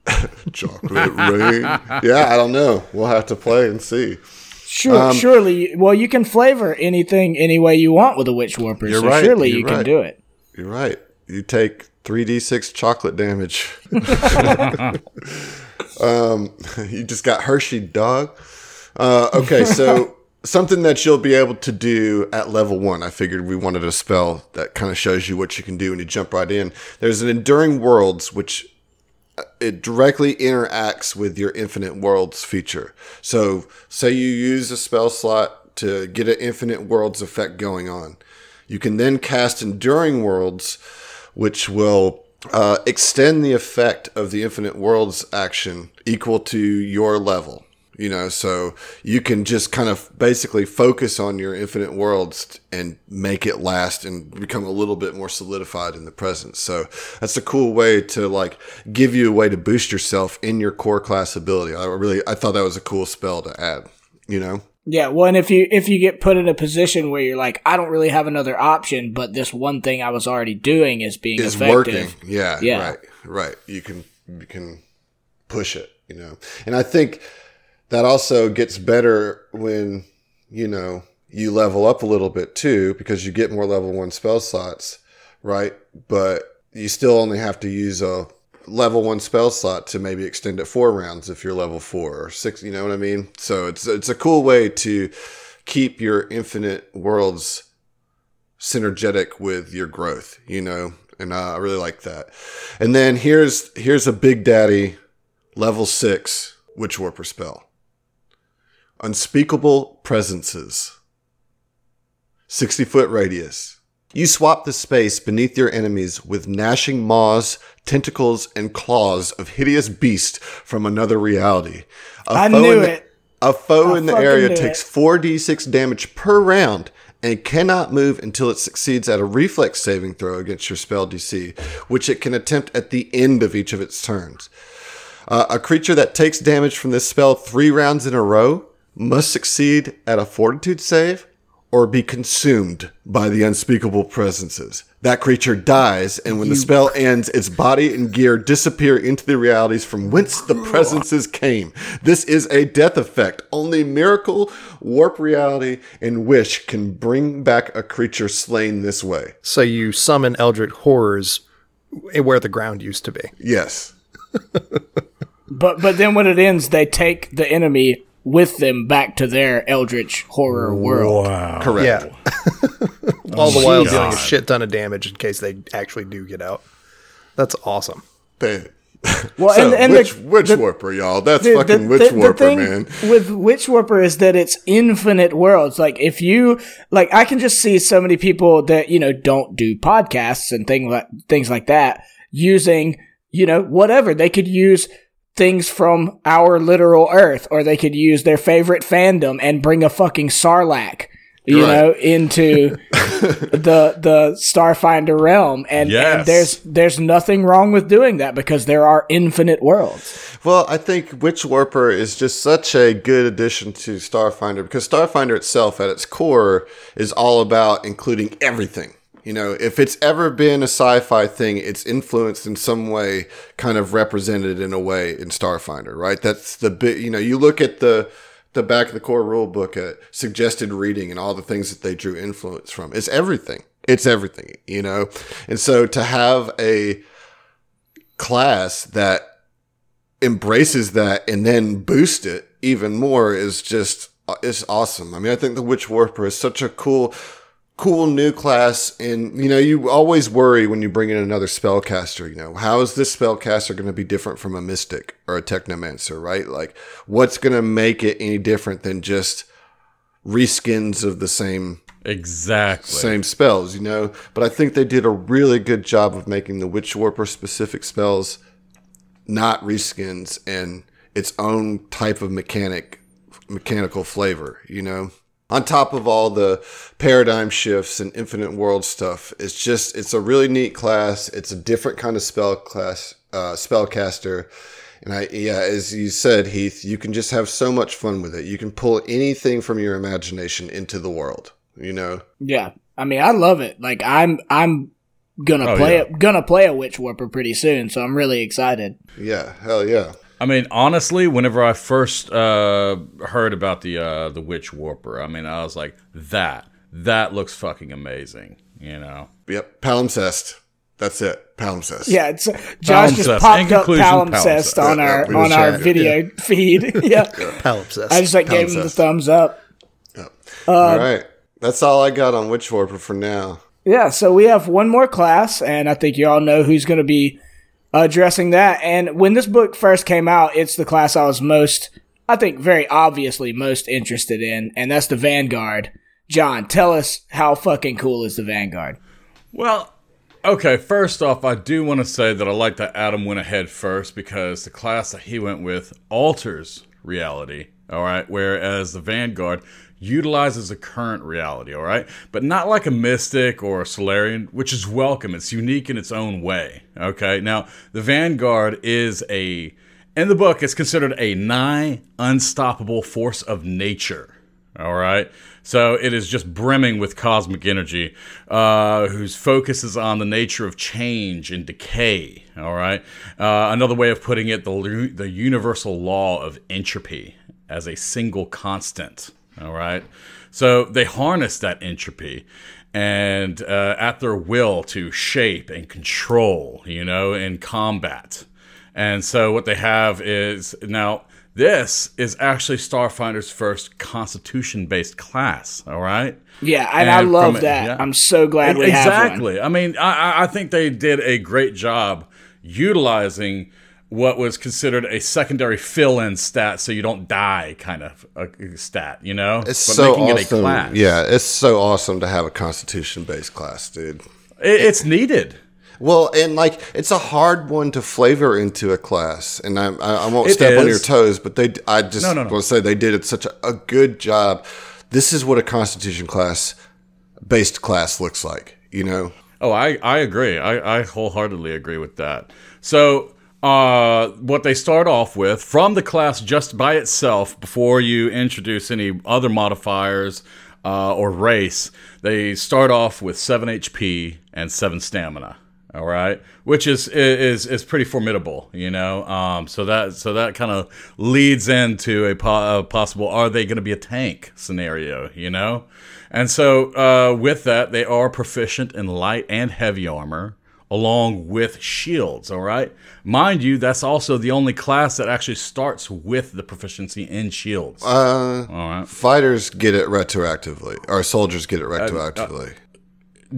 B: Chocolate rain. Yeah, I don't know. We'll have to play and see.
A: Sure,
B: Um,
A: surely. Well, you can flavor anything any way you want with a witch warper,
B: You're
A: so
B: right,
A: surely
B: you're
A: you can
B: right.
A: do it.
B: You're right. You take 3d6 chocolate damage. um, you just got Hershey, dog. Uh, okay, so something that you'll be able to do at level one. I figured we wanted a spell that kind of shows you what you can do when you jump right in. There's an Enduring Worlds, which uh, it directly interacts with your Infinite Worlds feature. So, say you use a spell slot to get an Infinite Worlds effect going on. You can then cast Enduring Worlds, which will uh, extend the effect of the Infinite Worlds action equal to your level. You know, so you can just kind of basically focus on your infinite worlds and make it last and become a little bit more solidified in the present. So that's a cool way to like give you a way to boost yourself in your core class ability. I really, I thought that was a cool spell to add, you know?
A: Yeah, well, and if you if you get put in a position where you're like, I don't really have another option, but this one thing I was already doing is being
B: is
A: effective.
B: working. Yeah,
A: Yeah.
B: right, right. You can you can push it, you know. And I think that also gets better when you know you level up a little bit too, because you get more level one spell slots, right? But you still only have to use a level one spell slot to maybe extend it four rounds if you're level four or six. You know what I mean? So it's it's a cool way to keep your infinite worlds synergetic with your growth, you know, and uh, I really like that. And then here's here's a big daddy level six witch warper spell. Unspeakable presences. 60 foot radius. You swap the space beneath your enemies with gnashing maws, tentacles, and claws of hideous beast from another reality. A
A: I
B: foe
A: knew
B: in the-
A: it.
B: a foe
A: I
B: in the area takes 4d6 damage per round and cannot move until it succeeds at a reflex saving throw against your spell DC, which it can attempt at the end of each of its turns. Uh, a creature that takes damage from this spell three rounds in a row must succeed at a fortitude save or be consumed by the unspeakable presences. That creature dies, and when the spell ends, its body and gear disappear into the realities from whence the presences came. This is a death effect. Only miracle, warp reality, and wish can bring back a creature slain this way.
C: So you summon eldritch horrors where the ground used to be.
B: Yes.
A: But but then when it ends, they take the enemy with them back to their eldritch horror world.
D: Wow.
B: Correct.
C: Yeah. All the while dealing a shit ton of damage in case they actually do get out. That's awesome.
B: They-
A: Well,
B: so,
A: and, and
B: witch,
A: the,
B: witch
A: the-
B: warper, y'all. That's
A: the-
B: fucking
A: the-
B: witch
A: the- the
B: warper,
A: thing
B: man.
A: With Witch Warper is that it's infinite worlds. Like if you like, I can just see so many people that you know don't do podcasts and things like things like that using you know whatever they could use things from our literal Earth, or they could use their favorite fandom and bring a fucking Sarlacc. You
B: Right.
A: know, into the the Starfinder realm, and,
D: Yes.
A: and there's there's nothing wrong with doing that because there are infinite worlds.
B: Well, I think Witch Warper is just such a good addition to Starfinder because Starfinder itself, at its core, is all about including everything. You know, if it's ever been a sci-fi thing, it's influenced in some way, kind of represented in a way in Starfinder, right? That's the big. You know, you look at the the back of the core rule book at suggested reading and all the things that they drew influence from. It's everything. It's everything, you know? And so to have a class that embraces that and then boost it even more is just uh, is awesome. I mean, I think the Witch Warper is such a cool cool new class and you know you always worry when you bring in another spellcaster you know how is this spellcaster going to be different from a mystic or a technomancer right like what's going to make it any different than just reskins of the same
D: Exactly.
B: same spells, you know. But I think they did a really good job of making the Witch Warper specific spells not reskins and its own type of mechanic mechanical flavor, you know. On top of all the paradigm shifts and infinite world stuff, it's just it's a really neat class. It's a different kind of spell class uh, spellcaster. And I, yeah, as you said, Heath, you can just have so much fun with it. You can pull anything from your imagination into the world you know.
A: Yeah, I mean, I love it. Like I'm, I'm gonna
D: Oh,
A: play
D: yeah.
A: it, gonna play a Witch Warper pretty soon, so I'm really excited.
B: Yeah, hell yeah.
D: I mean, honestly, whenever I first uh, heard about the uh, the Witch Warper, I mean, I was like, that that looks fucking amazing. You know.
B: Yep, palimpsest. That's it. Palimpsest.
A: Yeah, it's Josh just
D: Palimpsest. In
A: popped up
D: conclusion,
A: palimpsest on
B: palimpsest.
A: our
B: Yeah,
A: on our
B: had it,
A: video feed. yeah,
C: Palimpsest.
A: I just like gave him the thumbs up.
B: Yep. All right. That's all I got on Witch Warper for now.
A: Yeah, so we have one more class, and I think you all know who's going to be addressing that. And when this book first came out, it's the class I was most, I think, very obviously most interested in, and that's the Vanguard. John, tell us how fucking cool is the Vanguard?
D: Well, okay. First off, I do want to say that I like that Adam went ahead first because the class that he went with alters reality. All right, whereas the Vanguard utilizes a current reality. All right, but not like a Mystic or a Solarian, which is welcome. It's unique in its own way. Okay, now the Vanguard is a in the book. It's considered a nigh unstoppable force of nature. All right. So it is just brimming with cosmic energy, uh, whose focus is on the nature of change and decay. All right. Uh, another way of putting it, the, the universal law of entropy as a single constant. All right. So they harness that entropy and uh, at their will to shape and control, you know, in combat. And so what they have is now this is actually Starfinder's first constitution-based class. All right.
A: Yeah, and, I love
D: from it-
A: that.
D: yeah.
A: I'm so glad we
D: exactly. I mean, I- I think they did a great job utilizing what was considered a secondary fill-in stat, so you don't die, kind of a stat. You know,
B: It's
D: but
B: so
D: making it a
B: awesome.
D: class.
B: Yeah, it's so awesome to have a constitution based class, dude.
D: It- it's needed.
B: Well, and like it's a hard one to flavor into a class, and I, I, I won't
D: It
B: step on your toes, but they, I just
D: No, no, no.
B: want to say they did it such a, a good job. This is what a constitution class based class looks like, you know.
D: Oh, I, I agree. I, I wholeheartedly agree with that. So, uh, what they start off with from the class just by itself, before you introduce any other modifiers uh, or race, they start off with 7 HP and 7 stamina. All right, which is is is pretty formidable, you know. Um, so that so that kind of leads into a, po- a possible are they going to be a tank scenario, you know? And so uh, with that, they are proficient in light and heavy armor, along with shields. All right, mind you, that's also the only class that actually starts with the proficiency in shields.
B: Uh,
D: all right.
B: fighters get it retroactively, or soldiers get it retroactively.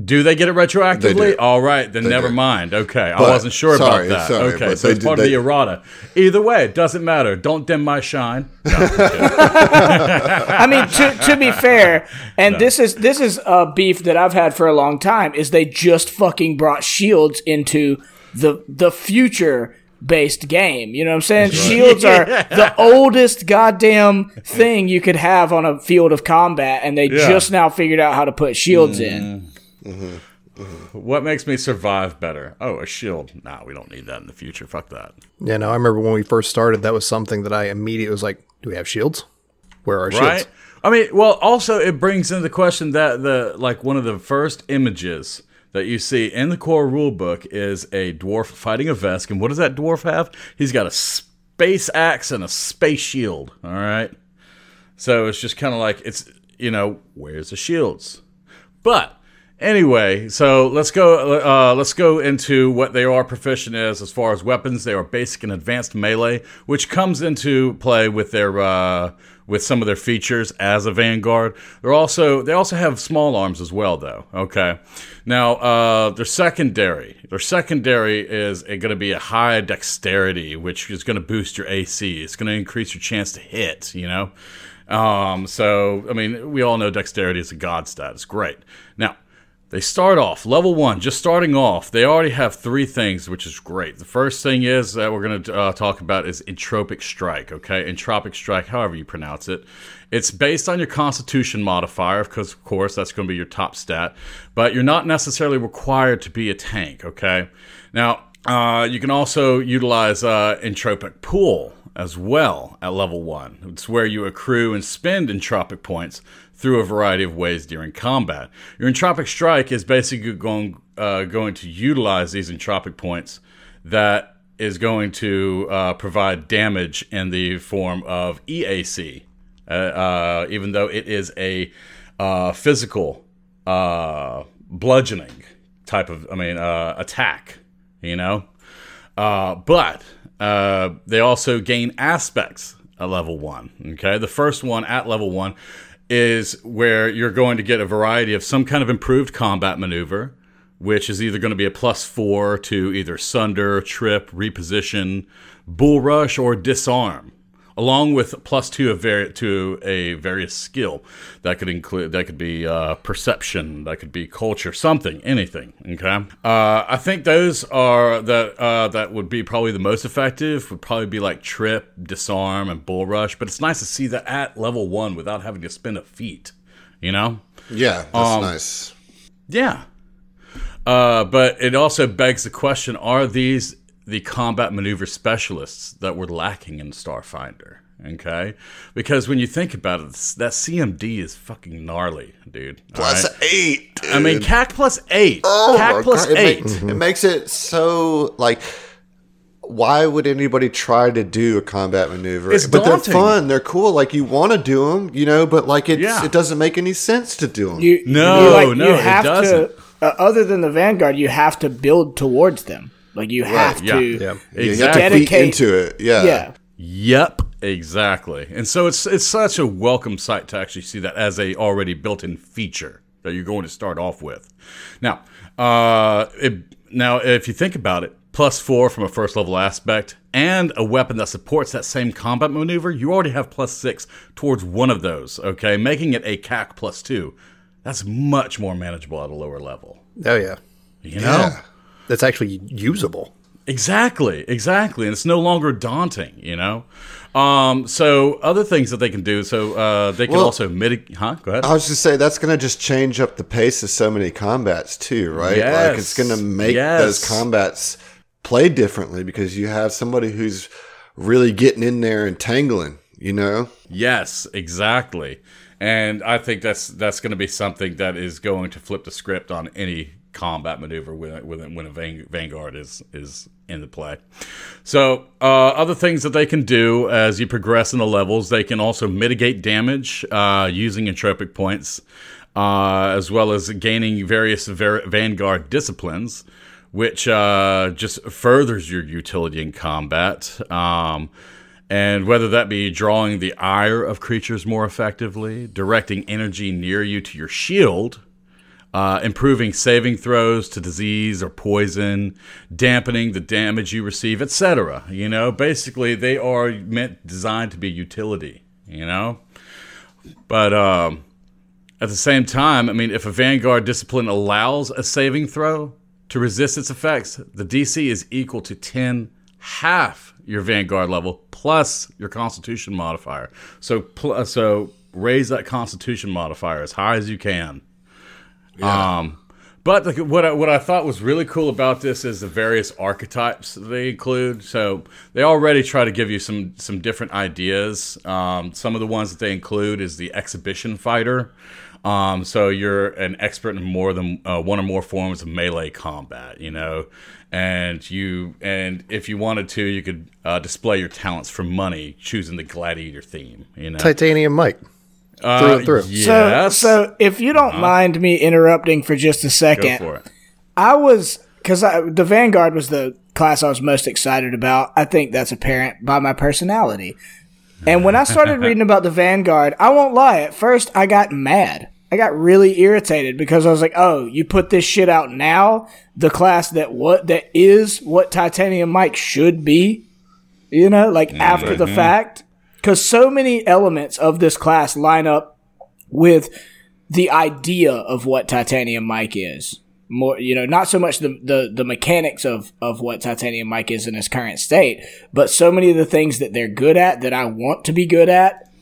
D: Do they get it retroactively?
B: They do.
D: All right, then never
B: do.
D: mind. Okay, I wasn't sure
B: sorry,
D: about that.
B: sorry,
D: okay, so
B: they
D: it's
B: did-
D: part
B: they-
D: of the errata. Either way, it doesn't matter. Don't dim my shine. No, I'm kidding.
A: I mean, to, to be fair, and this is this is a beef that I've had for a long time. Is they just fucking brought shields into the the future based game. You know what I'm saying? Shields are the oldest goddamn thing you could have on a field of combat, and they
D: Yeah.
A: just now figured out how to put shields in. Mm.
D: What makes me survive better? Oh, a shield. Nah, we don't need that in the future. Fuck that.
C: Yeah, no, I remember when we first started, that was something that I immediately was like, do we have shields? Where are
D: right?
C: shields?
D: I mean, well, also it brings into the question that the like one of the first images that you see in the core rule book is a dwarf fighting a Vesk, and what does that dwarf have? He's got a space axe and a space shield. All right, so it's just kind of like it's you know where's the shields, but Anyway, so let's go. Uh, let's go into what they are proficient as as far as weapons. They are basic and advanced melee, which comes into play with their uh, with some of their features as a vanguard. They're also they also have small arms as well, though. Okay, now uh, their secondary their secondary is going to be a high dexterity, which is going to boost your AC. It's going to increase your chance to hit. You know. Um, so, I mean, we all know dexterity is a god stat. It's great. Now, they start off level one, just starting off. They already have three things, which is great. The first thing is that we're going to uh, talk about is entropic strike. Okay, entropic strike, however you pronounce it. It's based on your Constitution modifier, because of course that's going to be your top stat. But you're not necessarily required to be a tank. Okay, now uh, you can also utilize uh, entropic pool as well at level one. It's where you accrue and spend entropic points through a variety of ways during combat. Your entropic strike is basically going uh, going to utilize these entropic points that is going to uh, provide damage in the form of EAC, uh, uh, even though it is a uh, physical uh, bludgeoning type of, I mean, attack. You know, but they also gain aspects at level one. Okay, the first one at level one is where you're going to get a variety of some kind of improved combat maneuver, which is either going to be a plus four to either sunder, trip, reposition, bull rush, or disarm, along with plus two of vari- to a various skill that could include that could be uh, perception, that could be culture, something, anything. Okay, uh, I think those are that uh, that would be probably the most effective. Would probably be like trip, disarm, and bull rush. But it's nice to see that at level one without having to spend a feat. You know?
B: Yeah, that's um, nice.
D: Yeah. Uh, but it also begs the question: Are these the combat maneuver specialists that were lacking in Starfinder. Okay, because when you think about it, that CMD is fucking gnarly, dude.
B: Plus right? eight. Dude.
D: I mean, KAC plus eight. Oh, KAC plus
B: God.
D: eight.
B: It, make, mm-hmm. it makes it so like. Why would anybody try to do a combat maneuver?
D: It's
B: but
D: daunting.
B: they're fun. They're cool. Like you want to do them, you know. But like it, yeah. it doesn't make any sense to do them.
A: You,
D: no,
A: you like,
D: no,
A: you have
D: it doesn't.
A: To, uh, other than the Vanguard, you have to build towards them. Like you have
D: right, yeah,
A: to
D: yeah.
B: exactly. dedicate into it. Yeah.
A: Yeah.
D: Yep, exactly. And so it's it's such a welcome sight to actually see that as a already built-in feature that you're going to start off with. Now, uh, it, now if you think about it, plus four from a first level aspect and a weapon that supports that same combat maneuver, you already have plus six towards one of those. Okay, making it a KAC plus two. That's much more manageable at a lower level.
C: Oh yeah,
D: you know.
B: Yeah
C: that's actually usable.
D: Exactly, exactly, and it's no longer daunting, you know. Um, so other things that they can do, so uh, they can well, also mitigate. Huh? Go ahead.
B: I was just say that's going to just change up the pace of so many combats too, right?
D: Yes.
B: Like it's going to make
D: yes.
B: those combats play differently because you have somebody who's really getting in there and tangling, you know.
D: Yes, exactly, and I think that's that's going to be something that is going to flip the script on any combat maneuver when when, when a vanguard is is in the play. So uh, other things that they can do as you progress in the levels, they can also mitigate damage uh, using entropic points, uh, as well as gaining various ver- vanguard disciplines, which uh, just furthers your utility in combat. Um, and whether that be drawing the ire of creatures more effectively, directing energy near you to your shield, uh, improving saving throws to disease or poison, dampening the damage you receive, etc. You know, basically they are meant designed to be utility. You know, but um, at the same time, I mean, if a Vanguard discipline allows a saving throw to resist its effects, the DC is equal to ten half your Vanguard level plus your Constitution modifier. So, so raise that Constitution modifier as high as you can yeah. Um, but the, what I, what I thought was really cool about this is the various archetypes they include. So they already try to give you some some different ideas. Um, some of the ones that they include is the exhibition fighter. Um, so you're an expert in more than uh, one or more forms of melee combat, you know, and you and if you wanted to, you could uh, display your talents for money, choosing the gladiator theme. You know,
C: titanium Mike.
D: Uh,
C: Through and through.
D: Yes.
A: So, so if you don't mind me interrupting for just a
D: Go
A: second,
D: for it.
A: I was because the Vanguard was the class I was most excited about. I think that's apparent by my personality. And when I started reading about the Vanguard, I won't lie. At first, I got mad. I got really irritated because I was like, "Oh, you put this shit out now? The class that what that is what Titanium Mike should be, you know, like after the fact." Because so many elements of this class line up with the idea of what Titanium Mike is. More, you know, not so much the, the, the mechanics of, of what Titanium Mike is in his current state, but so many of the things that they're good at that I want to be good at.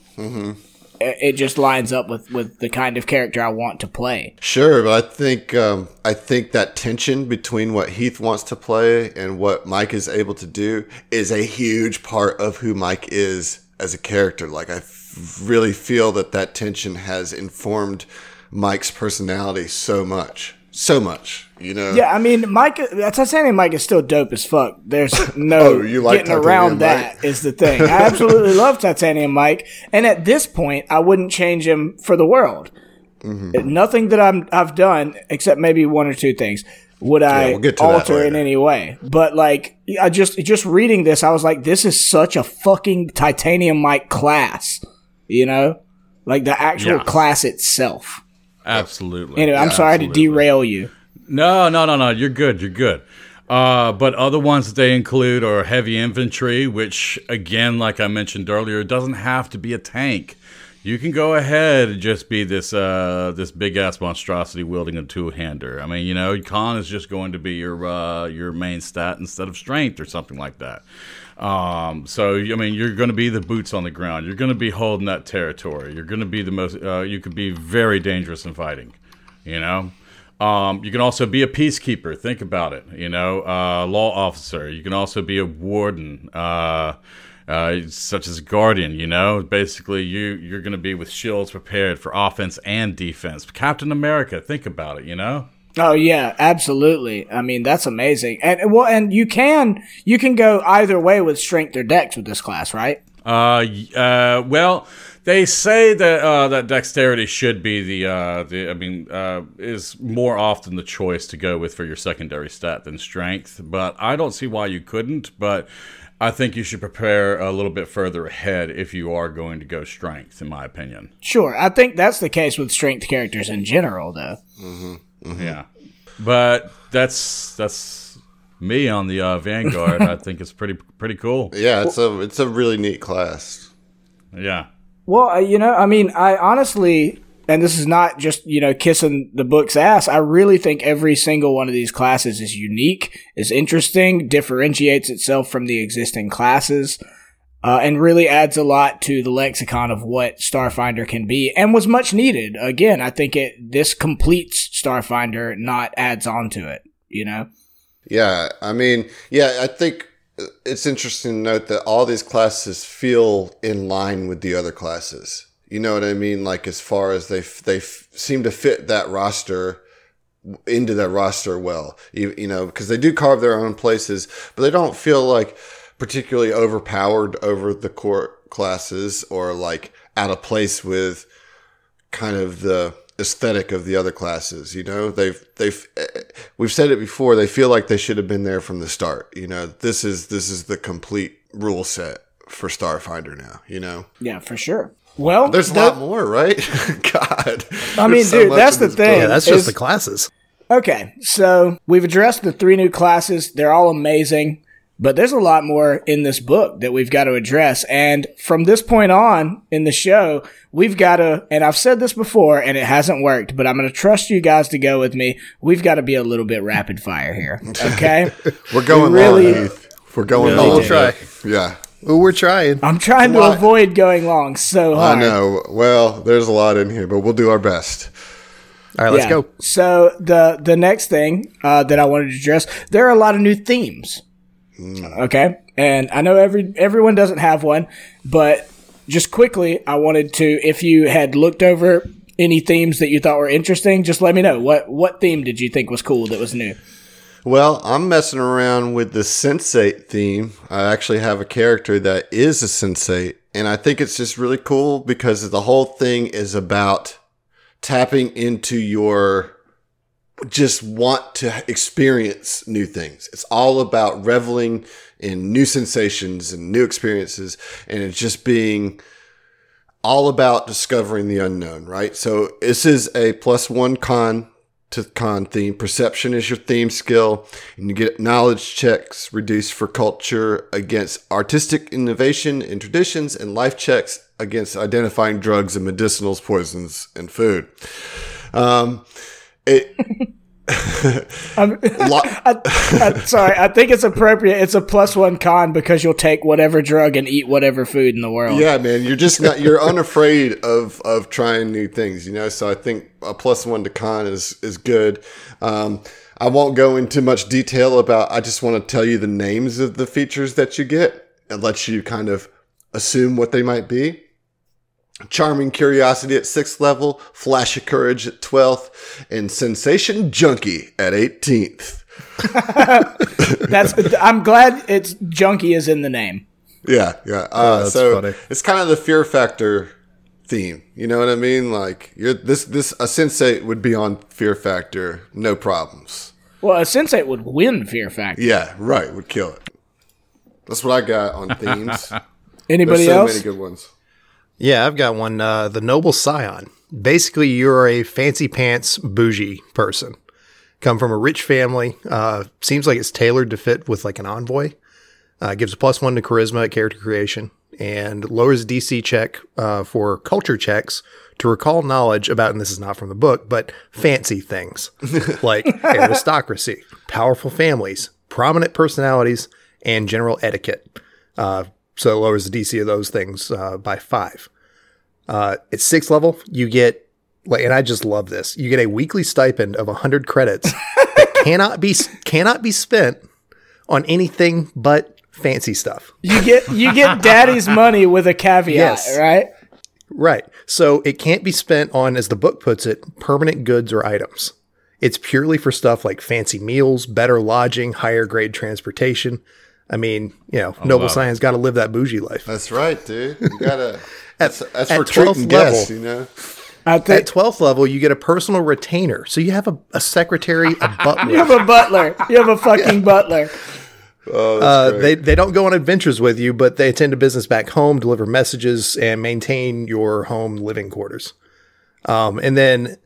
A: It, it just lines up with, with the kind of character I want to play.
B: Sure, but I think um, I think that tension between what Heath wants to play and what Mike is able to do is a huge part of who Mike is as a character. Like I f- really feel that that tension has informed Mike's personality so much, so much. You know,
A: Yeah, I mean, Mike, Titanium Mike is still dope as fuck. There's no
B: Oh, you like
A: getting
B: Titanium
A: around
B: Mike?
A: that is the thing. I absolutely love Titanium Mike, and at this point, I wouldn't change him for the world.
B: Mm-hmm.
A: Nothing that I'm I've done except maybe one or two things would I
B: we'll get to that
A: alter in any way. But like, I just just reading this, I was like, this is such a fucking Titanium Mike class, you know, like the actual
D: Yeah.
A: class itself.
D: Absolutely.
A: Anyway, I'm sorry to derail you.
D: No, no, no, no. You're good. You're good. Uh, but other ones that they include are heavy infantry, which, again, like I mentioned earlier, doesn't have to be a tank. You can go ahead and just be this uh, this big ass monstrosity wielding a two hander. I mean, you know, con is just going to be your uh, your main stat instead of strength or something like that. Um, so I mean, you're going to be the boots on the ground. You're going to be holding that territory. You're going to be the most. Uh, you could be very dangerous in fighting. You know. Um, you can also be a peacekeeper. Think about it. You know, uh, law officer. You can also be a warden, uh, such as guardian. You know, basically you you're going to be with shields prepared for offense and defense. Captain America. Think about it. You know.
A: Oh yeah, absolutely. I mean, that's amazing. And well, and you can you can go either way with strength or dex with this class, right?
D: Uh, uh, well, they say that uh, that dexterity should be the uh, the I mean uh, is more often the choice to go with for your secondary stat than strength. But I don't see why you couldn't. But I think you should prepare a little bit further ahead if you are going to go strength, in my opinion.
A: Sure. I think that's the case with strength characters in general, though.
D: Yeah, but that's that's me on the uh, Vanguard. I think it's pretty pretty cool.
B: yeah, it's a it's a really neat class.
D: Yeah.
A: Well, uh, you know, I mean, I honestly, and this is not just you know kissing the book's ass. I really think every single one of these classes is unique, is interesting, differentiates itself from the existing classes. Uh, and really adds a lot to the lexicon of what Starfinder can be, and was much needed. Again, I think it this completes Starfinder, not adds on to it. You know,
B: Yeah, I mean, yeah, I think it's interesting to note that all these classes feel in line with the other classes. You know what I mean? Like as far as they f- they f- seem to fit that roster into that roster well. You, you know, because they do carve their own places, but they don't feel like particularly overpowered over the core classes or like out of place with kind of the aesthetic of the other classes. You know, they've they've eh, we've said it before. They feel like they should have been there from the start. You know, this is this is the complete rule set for Starfinder now. You know,
A: yeah, for sure. Well,
B: there's a
A: the-
B: lot more, right? God,
A: I mean,
B: There's so
A: dude, that's the thing.
C: Yeah, that's just
A: is-
C: the classes.
A: Okay, so we've addressed the three new classes. They're all amazing, but there's a lot more in this book that we've got to address. And from this point on in the show, we've got to, and I've said this before and it hasn't worked, but I'm going to trust you guys to go with me. We've got to be a little bit rapid fire here. Okay.
B: We're going
A: really-
B: long, Heath. We're going
C: We'll try.
B: Yeah,
C: Well, we're trying.
A: I'm trying to avoid going long so
B: I know. Well, there's a lot in here, but we'll do our best.
C: All right, let's
A: Yeah.
C: go.
A: So the the next thing uh, that I wanted to address, there are a lot of new themes. Okay, and I know every everyone doesn't have one, but just quickly, I wanted to, if you had looked over any themes that you thought were interesting, just let me know. What what theme did you think was cool that was new?
B: Well, I'm messing around with the sensate theme. I actually have a character that is a sensate, And I think it's just really cool because the whole thing is about tapping into your just want to experience new things. It's all about reveling in new sensations and new experiences. And it's just being all about discovering the unknown, right? So this is a plus one con to con theme. Perception is your theme skill, and you get knowledge checks reduced for culture against artistic innovation and traditions, and life checks against identifying drugs and medicinals, poisons, and food. Um, it.
A: I'm, I, I, sorry, I think it's appropriate. It's a plus one con because you'll take whatever drug and eat whatever food in the world.
B: Yeah, man, you're just not you're unafraid of of trying new things, you know. So I think a plus one to con is is good. Um, I won't go into much detail about. I just want to tell you the names of the features that you get and let you kind of assume what they might be. Charming Curiosity at 6th level, Flash of Courage at 12th, and Sensation Junkie at 18th.
A: That's I'm glad it's Junkie is in the name.
B: Yeah, yeah. Uh, so funny. it's kind of the fear factor theme. You know what I mean? Like you're this this a sensate would be on fear factor, no problems.
A: Well, a sensate would win fear factor.
B: Yeah, right, would kill it. That's what I got on themes.
A: Anybody
B: There's so
A: else?
B: many good ones.
C: Yeah, I've got one. Uh, the Noble Scion. Basically, you're a fancy pants bougie person. Come from a rich family. Uh, seems like it's tailored to fit with like an envoy. Uh, gives a plus one to charisma at character creation and lowers DC check uh, for culture checks to recall knowledge about, and this is not from the book, but fancy things like aristocracy, powerful families, prominent personalities, and general etiquette. Uh, so it lowers the DC of those things uh, by five. Uh, at sixth level, you get like, and I just love this. You get a weekly stipend of hundred credits that cannot be cannot be spent on anything but fancy stuff.
A: You get you get daddy's money with a caveat,
C: Yes.
A: right?
C: Right. So it can't be spent on, as the book puts it, permanent goods or items. It's purely for stuff like fancy meals, better lodging, higher grade transportation. I mean, you know, Noble. Scion got to live that bougie life.
B: That's right, dude. You gotta. that's that's
C: at
B: for
C: 12th
B: treating guests,
C: level.
B: you know.
A: I think
C: At 12th level, you get a personal retainer. So you have a, a secretary, a butler.
A: you have a butler. You have a fucking butler.
B: Oh, that's
C: Uh,
B: great.
C: they they don't go on adventures with you, but they attend to business back home, deliver messages, and maintain your home living quarters. Um, and then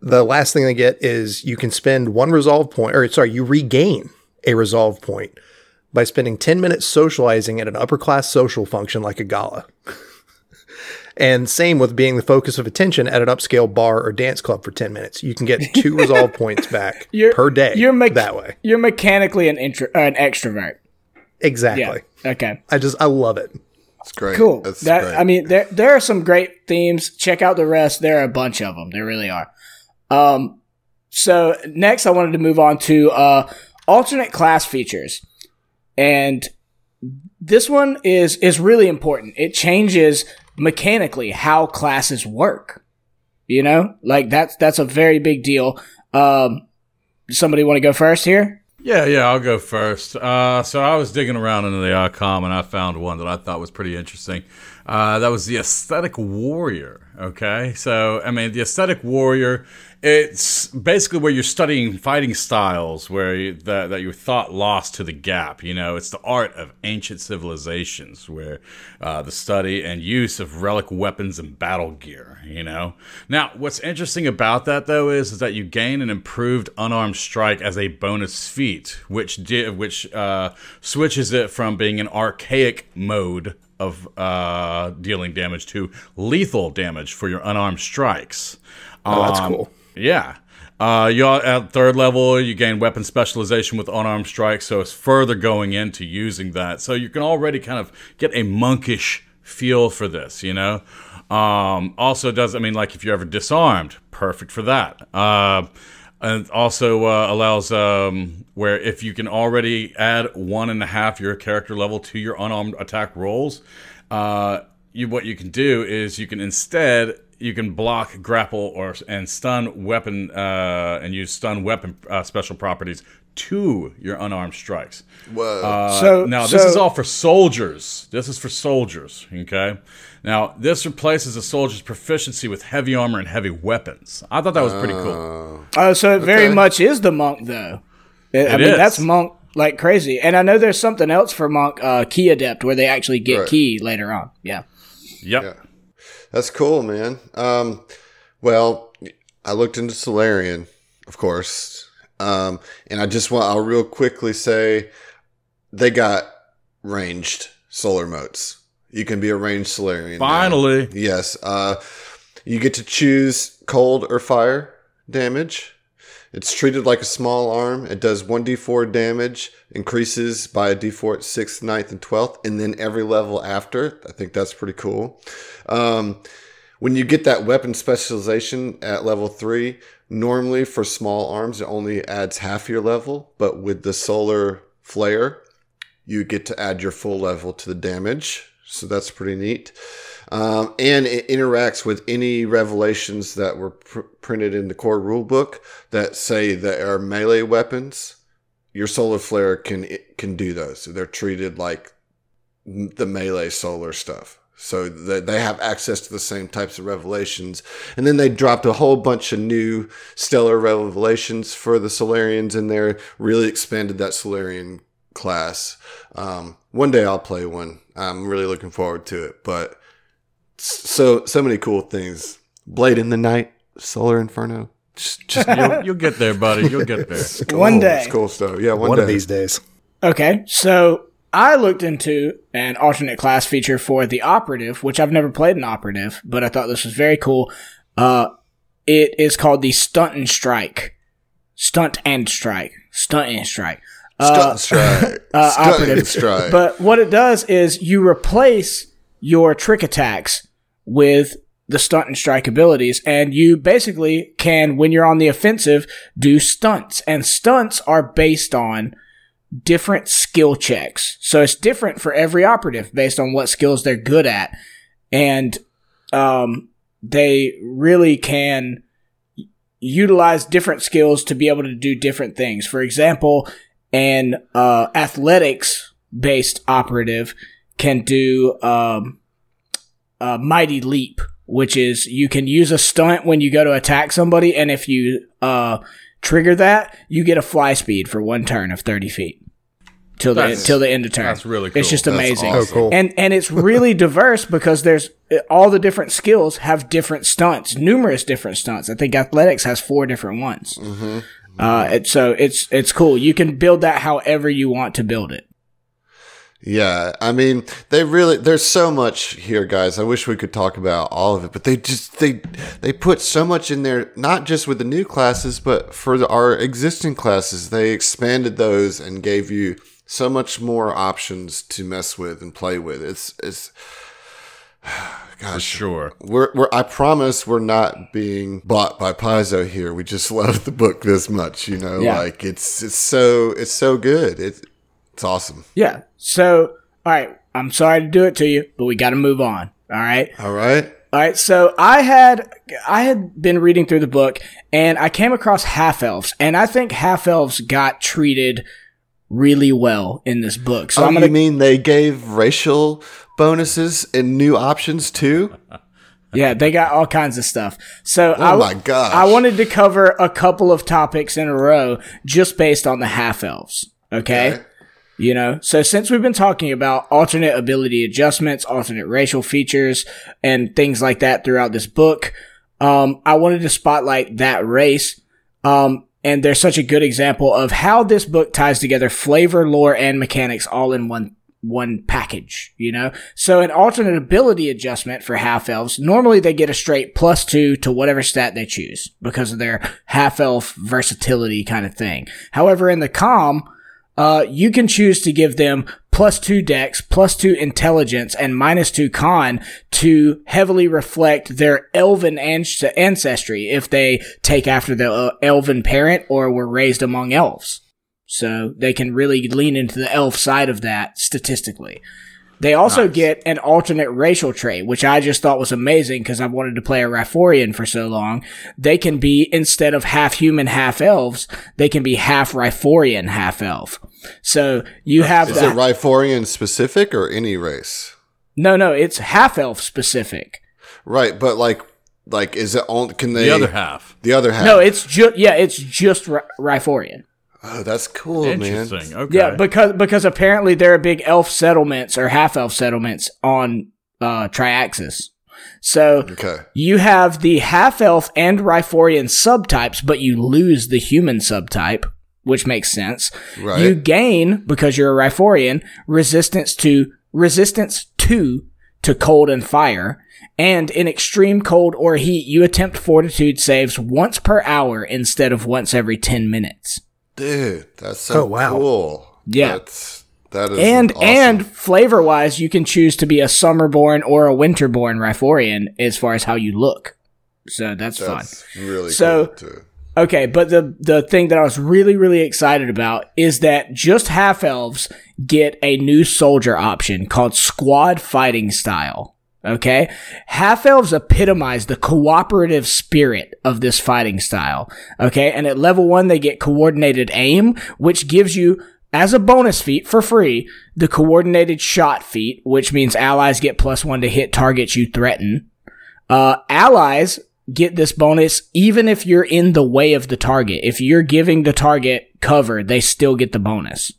C: the last thing they get is you can spend one resolve point, or sorry, you regain a resolve point by spending ten minutes socializing at an upper class social function like a gala. And same with being the focus of attention at an upscale bar or dance club for 10 minutes. You can get two resolve points back
A: You're,
C: per day
A: You're me-
C: that way.
A: You're mechanically an intro, uh, an extrovert.
C: Exactly.
A: Yeah. Okay.
C: I just, I love it.
B: That's great.
A: Cool.
B: That's
A: that
B: great.
A: I mean, there there are some great themes. Check out the rest. There are a bunch of them. There really are. Um. So next, I wanted to move on to uh alternate class features, and this one is is really important. It changes mechanically how classes work. You know, like that's that's a very big deal. Um. Somebody want to go first here?
D: Yeah, yeah, I'll go first. Uh, so I was digging around into the ICOM and I found one that I thought was pretty interesting. Uh, that was the Aesthetic Warrior. Okay, so I mean, the Aesthetic Warrior. It's basically where you're studying fighting styles, where you, that that your thought lost to the gap. You know, it's the art of ancient civilizations, where uh, the study and use of relic weapons and battle gear. You know, now what's interesting about that though is, is that you gain an improved unarmed strike as a bonus feat, which di- which uh, switches it from being an archaic mode of uh, dealing damage to lethal damage for your unarmed strikes.
C: Oh, that's
D: Um,
C: cool.
D: Yeah. Uh, you at third level, you gain weapon specialization with unarmed strikes, so it's further going into using that. So you can already kind of get a monkish feel for this, you know. Um, also, does I mean like if you're ever disarmed, perfect for that. Uh, and also uh, allows um, where if you can already add one and a half your character level to your unarmed attack rolls, uh, you what you can do is you can instead you can block, grapple, or and stun weapon uh, and use stun weapon uh, special properties to your unarmed strikes.
B: Whoa.
D: Uh,
A: So-
D: now this
A: so-
D: is all for soldiers. This is for soldiers. Okay. Now this replaces a soldier's proficiency with heavy armor and heavy weapons. I thought that was pretty cool.
A: Oh, so it very much is the monk, though. I
D: It
A: mean,
D: is.
A: that's monk like crazy. And I know there's something else for monk, uh, ki adept, where they actually get
B: Right.
A: ki later on. Yeah.
D: Yep.
B: Yeah. That's cool, man. Um, well, I looked into Solarian, of course, um, and I just want I'll real quickly say they got ranged solar motes. You can be a ranged Solarian. now.
D: Finally.
B: Yes. Uh, you get to choose cold or fire damage. It's treated like a small arm. It does 1d4 damage, increases by a d4 at 6th, 9th, and 12th, and then every level after. I think that's pretty cool. Um, when you get that weapon specialization at level 3, normally for small arms, it only adds half your level, but with the solar flare, you get to add your full level to the damage. So that's pretty neat. Um, and it interacts with any revelations that were pr- printed in the core rulebook that say that are melee weapons. Your solar flare can can do those. They're treated like the melee solar stuff. So they have access to the same types of revelations. And then they dropped a whole bunch of new stellar revelations for the Solarians in there. Really expanded that Solarian class. Um, one day I'll play one. I'm really looking forward to it. But so so many cool things. Blade in the Night, Solar Inferno. Just, just
D: You'll, you'll get there, buddy. You'll get there.
B: cool.
A: One day.
B: It's cool stuff. Yeah, one,
C: One
B: day.
C: of these days.
A: Okay, so I looked into an alternate class feature for the operative, which I've never played an operative, but I thought this was very cool. Uh, it is called the Stunt and Strike. Stunt and Strike. Stunt and Strike.
B: Stunt and strike.
A: uh,
B: Stunt
A: operative.
B: and strike.
A: But what it does is you replace your trick attacks with the stunt and strike abilities, and you basically can, when you're on the offensive, do stunts. And stunts are based on different skill checks. So it's different for every operative based on what skills they're good at. And um, they really can utilize different skills to be able to do different things. For example, an uh, athletics based operative can do um, a mighty leap, which is you can use a stunt when you go to attack somebody, and if you uh, trigger that, you get a fly speed for one turn of thirty feet till the
D: That's-
A: till the end of turn.
D: that's really
A: It's just
B: That's
A: amazing.
B: awesome.
C: Oh, cool.
A: And and it's really diverse because there's all the different skills have different stunts, numerous different stunts. I think athletics has four different ones.
B: Mm-hmm.
A: Uh, it, so it's it's cool. You can build that however you want to build it.
B: Yeah, I mean, they really there's so much here, guys. I wish we could talk about all of it, but they just they they put so much in there, not just with the new classes, but for the, our existing classes. They expanded those and gave you so much more options to mess with and play with. It's it's
D: For
B: gosh,
D: sure.
B: we're, we're I promise we're not being bought by Paizo here. We just love the book this much, you know.
A: Yeah.
B: Like it's it's so it's so good. It's it's awesome.
A: Yeah. So all right, I'm sorry to do it to you, but we got to move on. All right.
B: All right.
A: All right, so I had I had been reading through the book and I came across half elves, and I think half elves got treated really well in this book. So
B: oh,
A: I'm
B: you
A: gonna
B: mean they gave racial bonuses and new options too?
A: yeah, they got all kinds of stuff. So
B: Oh
A: I,
B: my gosh.
A: I wanted to cover a couple of topics in a row just based on the half elves. Okay?
B: Okay.
A: You know, so since we've been talking about alternate ability adjustments, alternate racial features, and things like that throughout this book, um, I wanted to spotlight that race. Um, and there's such a good example of how this book ties together flavor, lore, and mechanics all in one one package, you know? So an alternate ability adjustment for half elves, normally they get a straight plus two to whatever stat they choose because of their half elf versatility kind of thing. However, in the com, uh, you can choose to give them plus two dex, plus two intelligence, and minus two con to heavily reflect their elven an- ancestry if they take after the uh, elven parent or were raised among elves. So they can really lean into the elf side of that statistically. They also get an alternate racial trait, which I just thought was amazing because I've wanted to play a Ryphorian for so long. They can be, instead of half human, half elves, they can be half Ryphorian, half elf. So you have
B: Is
A: the,
B: it Ryphorian specific or any race?
A: no, no, it's half elf specific.
B: Right, but like, like is it on? Can they
D: The other half.
B: The other half.
A: No, it's just, yeah, it's just Ri- Ryphorian.
B: Oh, that's cool,
D: Interesting.
B: man.
D: Okay.
A: Yeah, because because apparently there are big elf settlements or half elf settlements on uh Triaxus. So
B: Okay.
A: you have the half elf and Ryphorian subtypes, but you lose the human subtype, which makes sense.
B: Right.
A: You gain because you're a Ryphorian resistance to resistance to to cold and fire. And in extreme cold or heat, you attempt fortitude saves once per hour instead of once every 10 minutes.
B: Dude, that's so
C: Oh, wow.
B: cool.
A: Yeah.
B: That's, that is
A: and
B: awesome.
A: and flavor wise, you can choose to be a summerborn or a winterborn Ryphorian as far as how you look. So that's, fun.
B: really
A: So-
B: cool too.
A: Okay, but the the thing that I was really really excited about is that just half elves get a new soldier option called squad fighting style. Okay? Half elves epitomize the cooperative spirit of this fighting style. Okay? And at level 1 they get coordinated aim, which gives you as a bonus feat for free, the coordinated shot feat, which means allies get plus 1 to hit targets you threaten. Uh, allies get this bonus even if you're in the way of the target. If you're giving the target cover, they still get the bonus.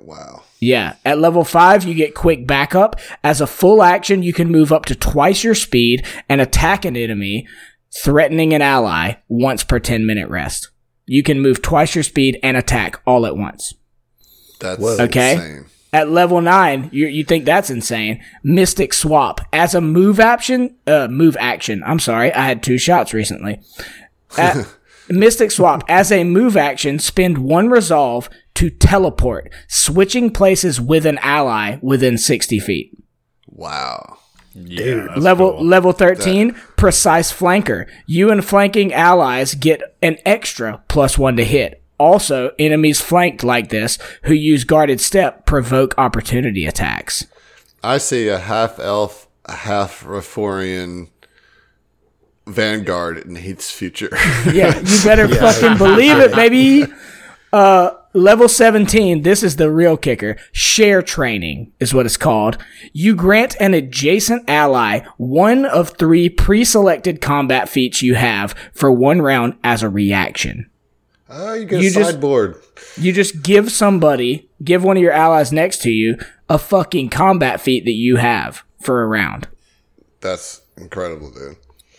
B: Wow.
A: Yeah. At level 5, you get quick backup. As a full action, you can move up to twice your speed and attack an enemy, threatening an ally once per 10 minute rest. You can move twice your speed and attack all at once.
B: That's
A: Okay.
B: insane.
A: At level nine, you you think that's insane? Mystic swap as a move action. Uh, move action. I'm sorry, I had two shots recently. At- Mystic swap as a move action. Spend one resolve to teleport, switching places with an ally within 60 feet.
B: Wow.
D: Yeah, that's
A: level
D: cool.
A: level 13 precise flanker you and flanking allies get an extra plus one to hit also enemies flanked like this who use guarded step provoke opportunity attacks
B: I see a half elf, half Ryphorian Vanguard in Heath's future.
A: yeah you better fucking believe it baby uh level 17 this is the real kicker share training is what it's called you grant an adjacent ally one of three pre-selected combat feats you have for one round as a reaction
B: oh, you get
A: You
B: a
A: just-
B: sideboard.
A: You just give somebody, give one of your allies next to you a fucking combat feat that you have for a round.
B: That's incredible, dude.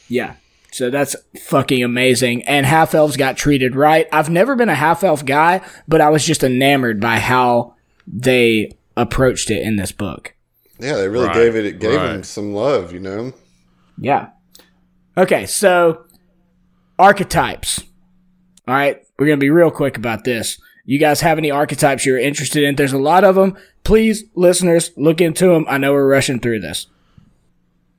A: Yeah. So that's fucking amazing. And half elves got treated right. I've never been a half elf guy, but I was just enamored by how they approached it in this book.
B: Yeah, they really
D: Right,
B: gave it. It gave
D: right.
B: him some love, you know.
A: Yeah. Okay, so archetypes. All right, we're going to be real quick about this. You guys have any archetypes you're interested in? There's a lot of them. Please, listeners, look into them. I know we're rushing through this.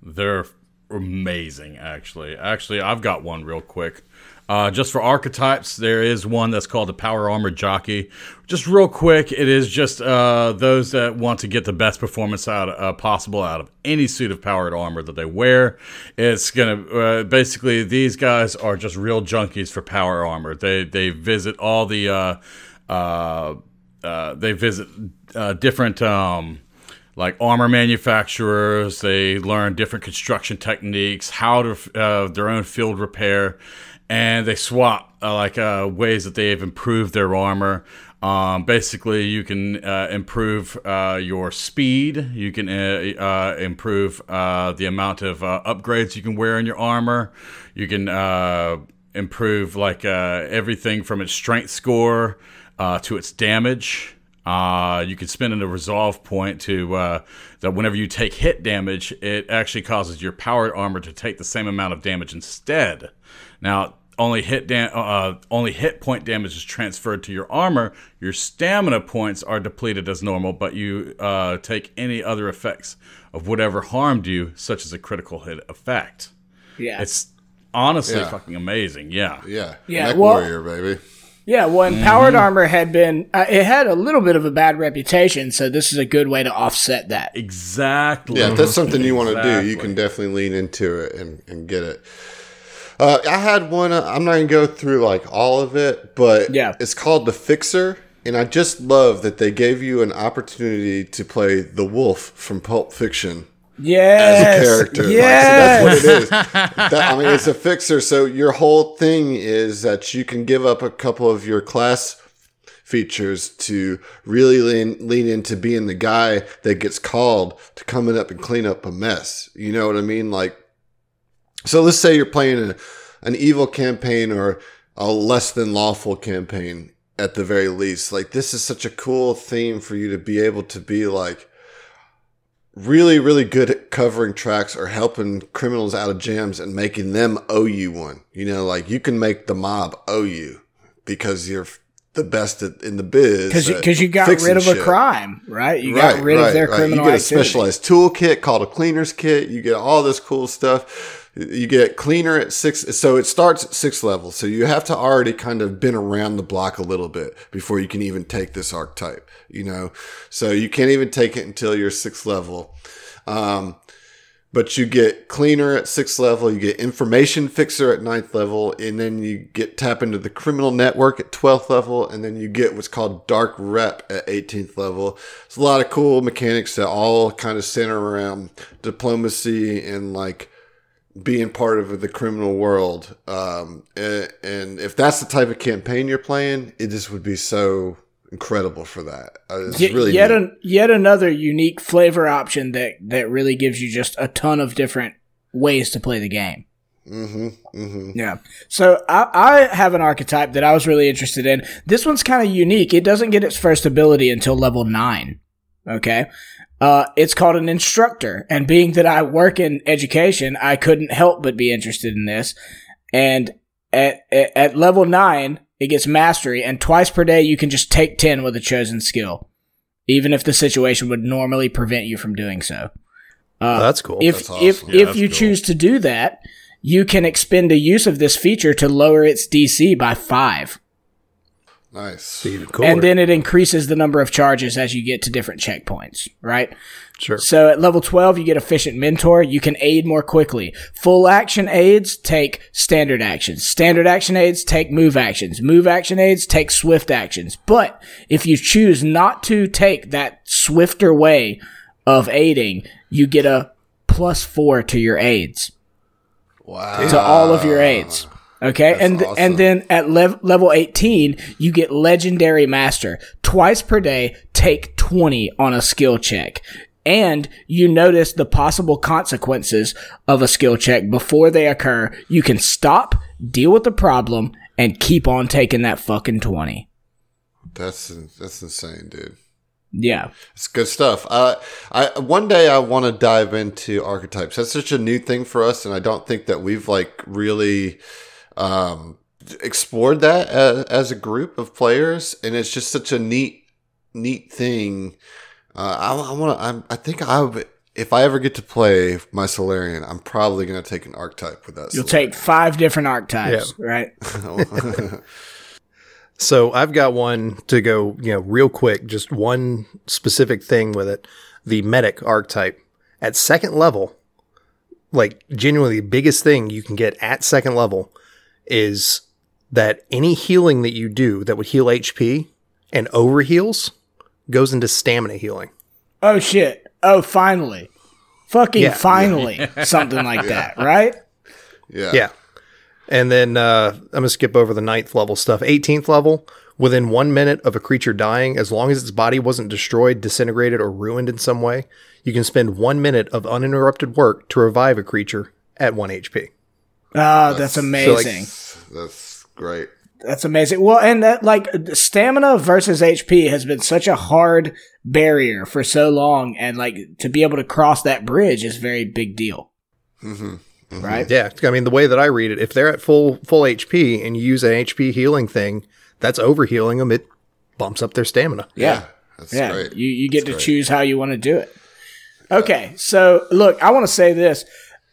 D: They're amazing, actually. Actually, I've got one real quick. Uh, just for archetypes, there is one that's called the Power Armor Jockey. Just real quick, it is just uh, those that want to get the best performance out uh, possible out of any suit of powered armor that they wear. It's gonna uh, basically these guys are just real junkies for power armor. They they visit all the uh, uh, they visit different. Um, like armor manufacturers. They learn different construction techniques, how to uh, their own field repair, and they swap uh, like uh, ways that they've improved their armor. Um, basically, you can uh, improve uh, your speed. You can uh, improve the amount of upgrades you can wear in your armor. You can improve like everything from its strength score to its damage. Uh, you can spend in a resolve point to uh, that whenever you take hit damage, it actually causes your powered armor to take the same amount of damage instead. Now, only hit da- uh, only hit point damage is transferred to your armor. Your stamina points are depleted as normal, but you uh, take any other effects of whatever harmed you, such as a critical hit effect.
A: Yeah.
D: It's honestly
B: Yeah.
D: fucking amazing. Yeah.
B: Yeah,
A: Yeah,
B: Mech
A: well-
B: warrior, baby.
A: Yeah, well, and powered armor had been uh, it had a little bit of a bad reputation, so this is a good way to offset that.
D: Exactly.
B: Yeah, if that's something you want to do, you can definitely lean into it and, and get it. Uh, I had one. Uh, I'm not gonna go through like all of it, but
A: Yeah.
B: it's called the Fixer, and I just love that they gave you an opportunity to play the Wolf from Pulp Fiction
A: Yes,
B: as a character.
A: Yes.
B: Like, so that's what it is. That- I mean, it's a fixer. So your whole thing is that you can give up a couple of your class features to really lean, lean into being the guy that gets called to coming up and clean up a mess. You know what I mean? Like, so let's say you're playing a, an evil campaign or a less than lawful campaign at the very least. Like, this is such a cool theme for you to be able to be like, really, really good at covering tracks or helping criminals out of jams and making them owe you one. You know, like you can make the mob owe you because you're the best at, in the biz.
A: because because you got rid of a crime, right? You got rid of their criminal
B: You get a
A: activity.
B: specialized toolkit called a cleaner's kit. You get all this cool stuff. You get cleaner at six. So it starts at six levels. So you have to already kind of been around the block a little bit before you can even take this archetype, you know? So you can't even take it until you're sixth level. Um, but you get cleaner at sixth level, you get information fixer at ninth level, and then you get tap into the criminal network at 12th level, and then you get what's called dark rep at 18th level. It's a lot of cool mechanics that all kind of center around diplomacy and like being part of the criminal world. Um, and, and if that's the type of campaign you're playing, it just would be so incredible for that. Uh, It's
A: Yet,
B: really
A: yet, an, yet another unique flavor option that that really gives you just a ton of different ways to play the game.
B: hmm hmm
A: Yeah. So I, I have an archetype that I was really interested in. This one's kind of unique. It doesn't get its first ability until level nine. Okay. Uh, it's called an instructor. And being that I work in education, I couldn't help but be interested in this. And at, at, at level nine, it gets mastery. And twice per day, you can just take 10 with a chosen skill, even if the situation would normally prevent you from doing so. Uh,
C: Oh, that's cool.
A: if
B: That's
A: if.
D: Yeah,
A: if you
D: cool.
A: choose to do that, you can expend a use of this feature to lower its DC by five,
B: Nice.
C: Even cooler.
A: and then it increases the number of charges as you get to different checkpoints. Right.
C: sure.
A: So at level 12, you get efficient mentor. You can aid more quickly. Full action aids take standard actions. Standard action aids take move actions. Move action aids take swift actions. But if you choose not to take that swifter way of aiding, you get a plus four to your aids.
B: Wow.
A: to all of your aids. Okay, and
B: awesome.
A: and then at lev- level 18, you get legendary master. Twice per day, take 20 on a skill check. And you notice the possible consequences of a skill check before they occur. You can stop, deal with the problem, and keep on taking that fucking 20.
B: That's that's insane, dude.
A: Yeah.
B: It's good stuff. Uh, I one day I want to dive into archetypes. That's such a new thing for us, and I don't think that we've like really um, explored that as, as a group of players. And it's just such a neat, neat thing. Uh, I, I want to. I'm- I think I would. If I ever get to play my Solarian, I'm probably going to take an archetype with that.
A: You'll take five different archetypes, right?
C: So I've got one to go, you know, real quick, just one specific thing with it. The medic archetype at second level, like genuinely the biggest thing you can get at second level is that any healing that you do that would heal HP and overheals goes into stamina healing.
A: Oh shit. Oh, finally. Fucking
C: Yeah.
A: finally. Something like that, right?
B: yeah.
C: Yeah. And then uh, I'm going to skip over the ninth level stuff. 18th level, within one minute of a creature dying, as long as its body wasn't destroyed, disintegrated, or ruined in some way, you can spend one minute of uninterrupted work to revive a creature at 1 HP.
A: Oh, that's amazing.
B: That's great.
A: That's amazing. Well, and that like stamina versus HP has been such a hard barrier for so long, and like to be able to cross that bridge is a very big deal,
B: hmm
A: right?
C: Yeah, I mean, the way that I read it, if they're at full full HP and you use an HP healing thing, that's overhealing them. It bumps up their stamina.
A: Yeah,
B: That's
A: yeah.
B: great.
A: You you get
B: That's
A: to
B: great.
A: choose how you want to do it. Okay, so look, I want to say this.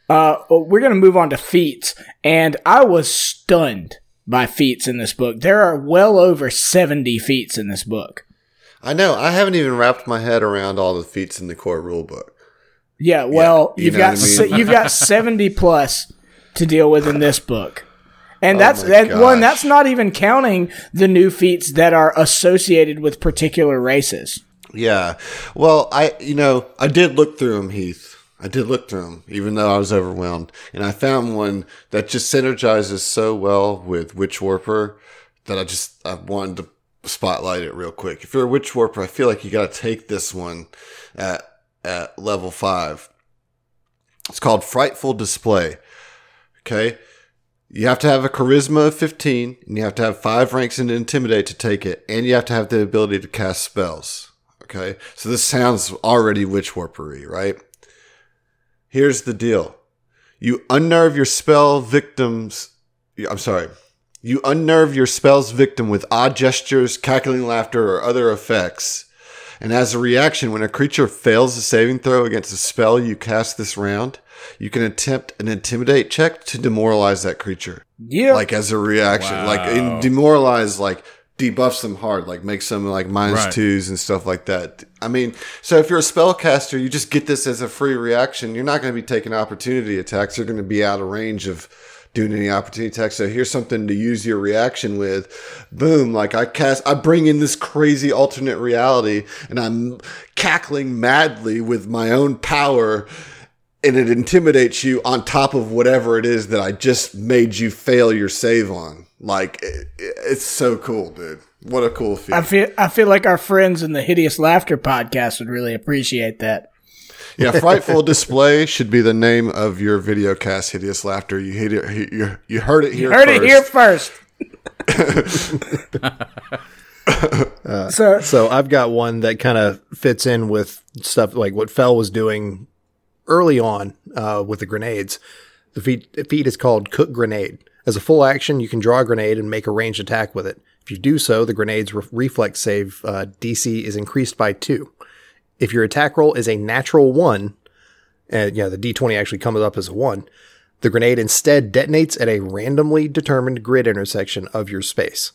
A: Uh, we're gonna move on to feats, and I was stunned by feats in this book. There are well over 70 feats in this book.
B: I know. I haven't even wrapped my head around all the feats in the core rulebook.
A: Yeah, well,
B: you
A: you've got
B: I mean?
A: se- you've got 70 plus to deal with in this book. And
B: Oh
A: that's that one that's not even counting the new feats that are associated with particular races.
B: Yeah. Well, I you know I did look through them, Heath. I did look through them, even though I was overwhelmed, and I found one that just synergizes so well with Witch Warper that I just I wanted to spotlight it real quick. If you're a Witch Warper, I feel like you got to take this one at at level five. It's called Frightful Display. Okay. You have to have a charisma of 15, and you have to have five ranks in intimidate to take it, and you have to have the ability to cast spells. Okay. So this sounds already witch warpery, right? Here's the deal. You unnerve your spell victims. I'm sorry. You unnerve your spell's victim with odd gestures, cackling laughter, or other effects. And as a reaction, when a creature fails a saving throw against a spell you cast this round, you can attempt an intimidate check to demoralize that creature
A: Yeah.
B: like as a reaction, like in demoralize, like debuffs them hard, like makes them like minus
D: Right.
B: twos and stuff like that. I mean, so if you're a spellcaster, you just get this as a free reaction. You're not going to be taking opportunity attacks. You're going to be out of range of doing any opportunity attacks. So here's something to use your reaction with. Boom! Like I cast, I bring in this crazy alternate reality, and I'm cackling madly with my own power and it intimidates you on top of whatever it is that I just made you fail your save on. Like it, it's so cool, dude. What a cool
A: I feel I feel like our friends in the Hideous Laughter podcast would really appreciate that.
B: yeah, frightful display should be the name of your video cast. Hideous laughter. You hit it. You, you heard it here.
A: Heard
B: first.
A: it here first. so
C: So I've got one that kind of fits in with stuff like what Fell was doing early on uh, with the grenades. The feat, the feat is called Cook Grenade. As a full action, you can draw a grenade and make a ranged attack with it. If you do so, the grenade's re- reflex save uh, DC is increased by two. If your attack roll is a natural one, and yeah, the D20 actually comes up as a one, the grenade instead detonates at a randomly determined grid intersection of your space.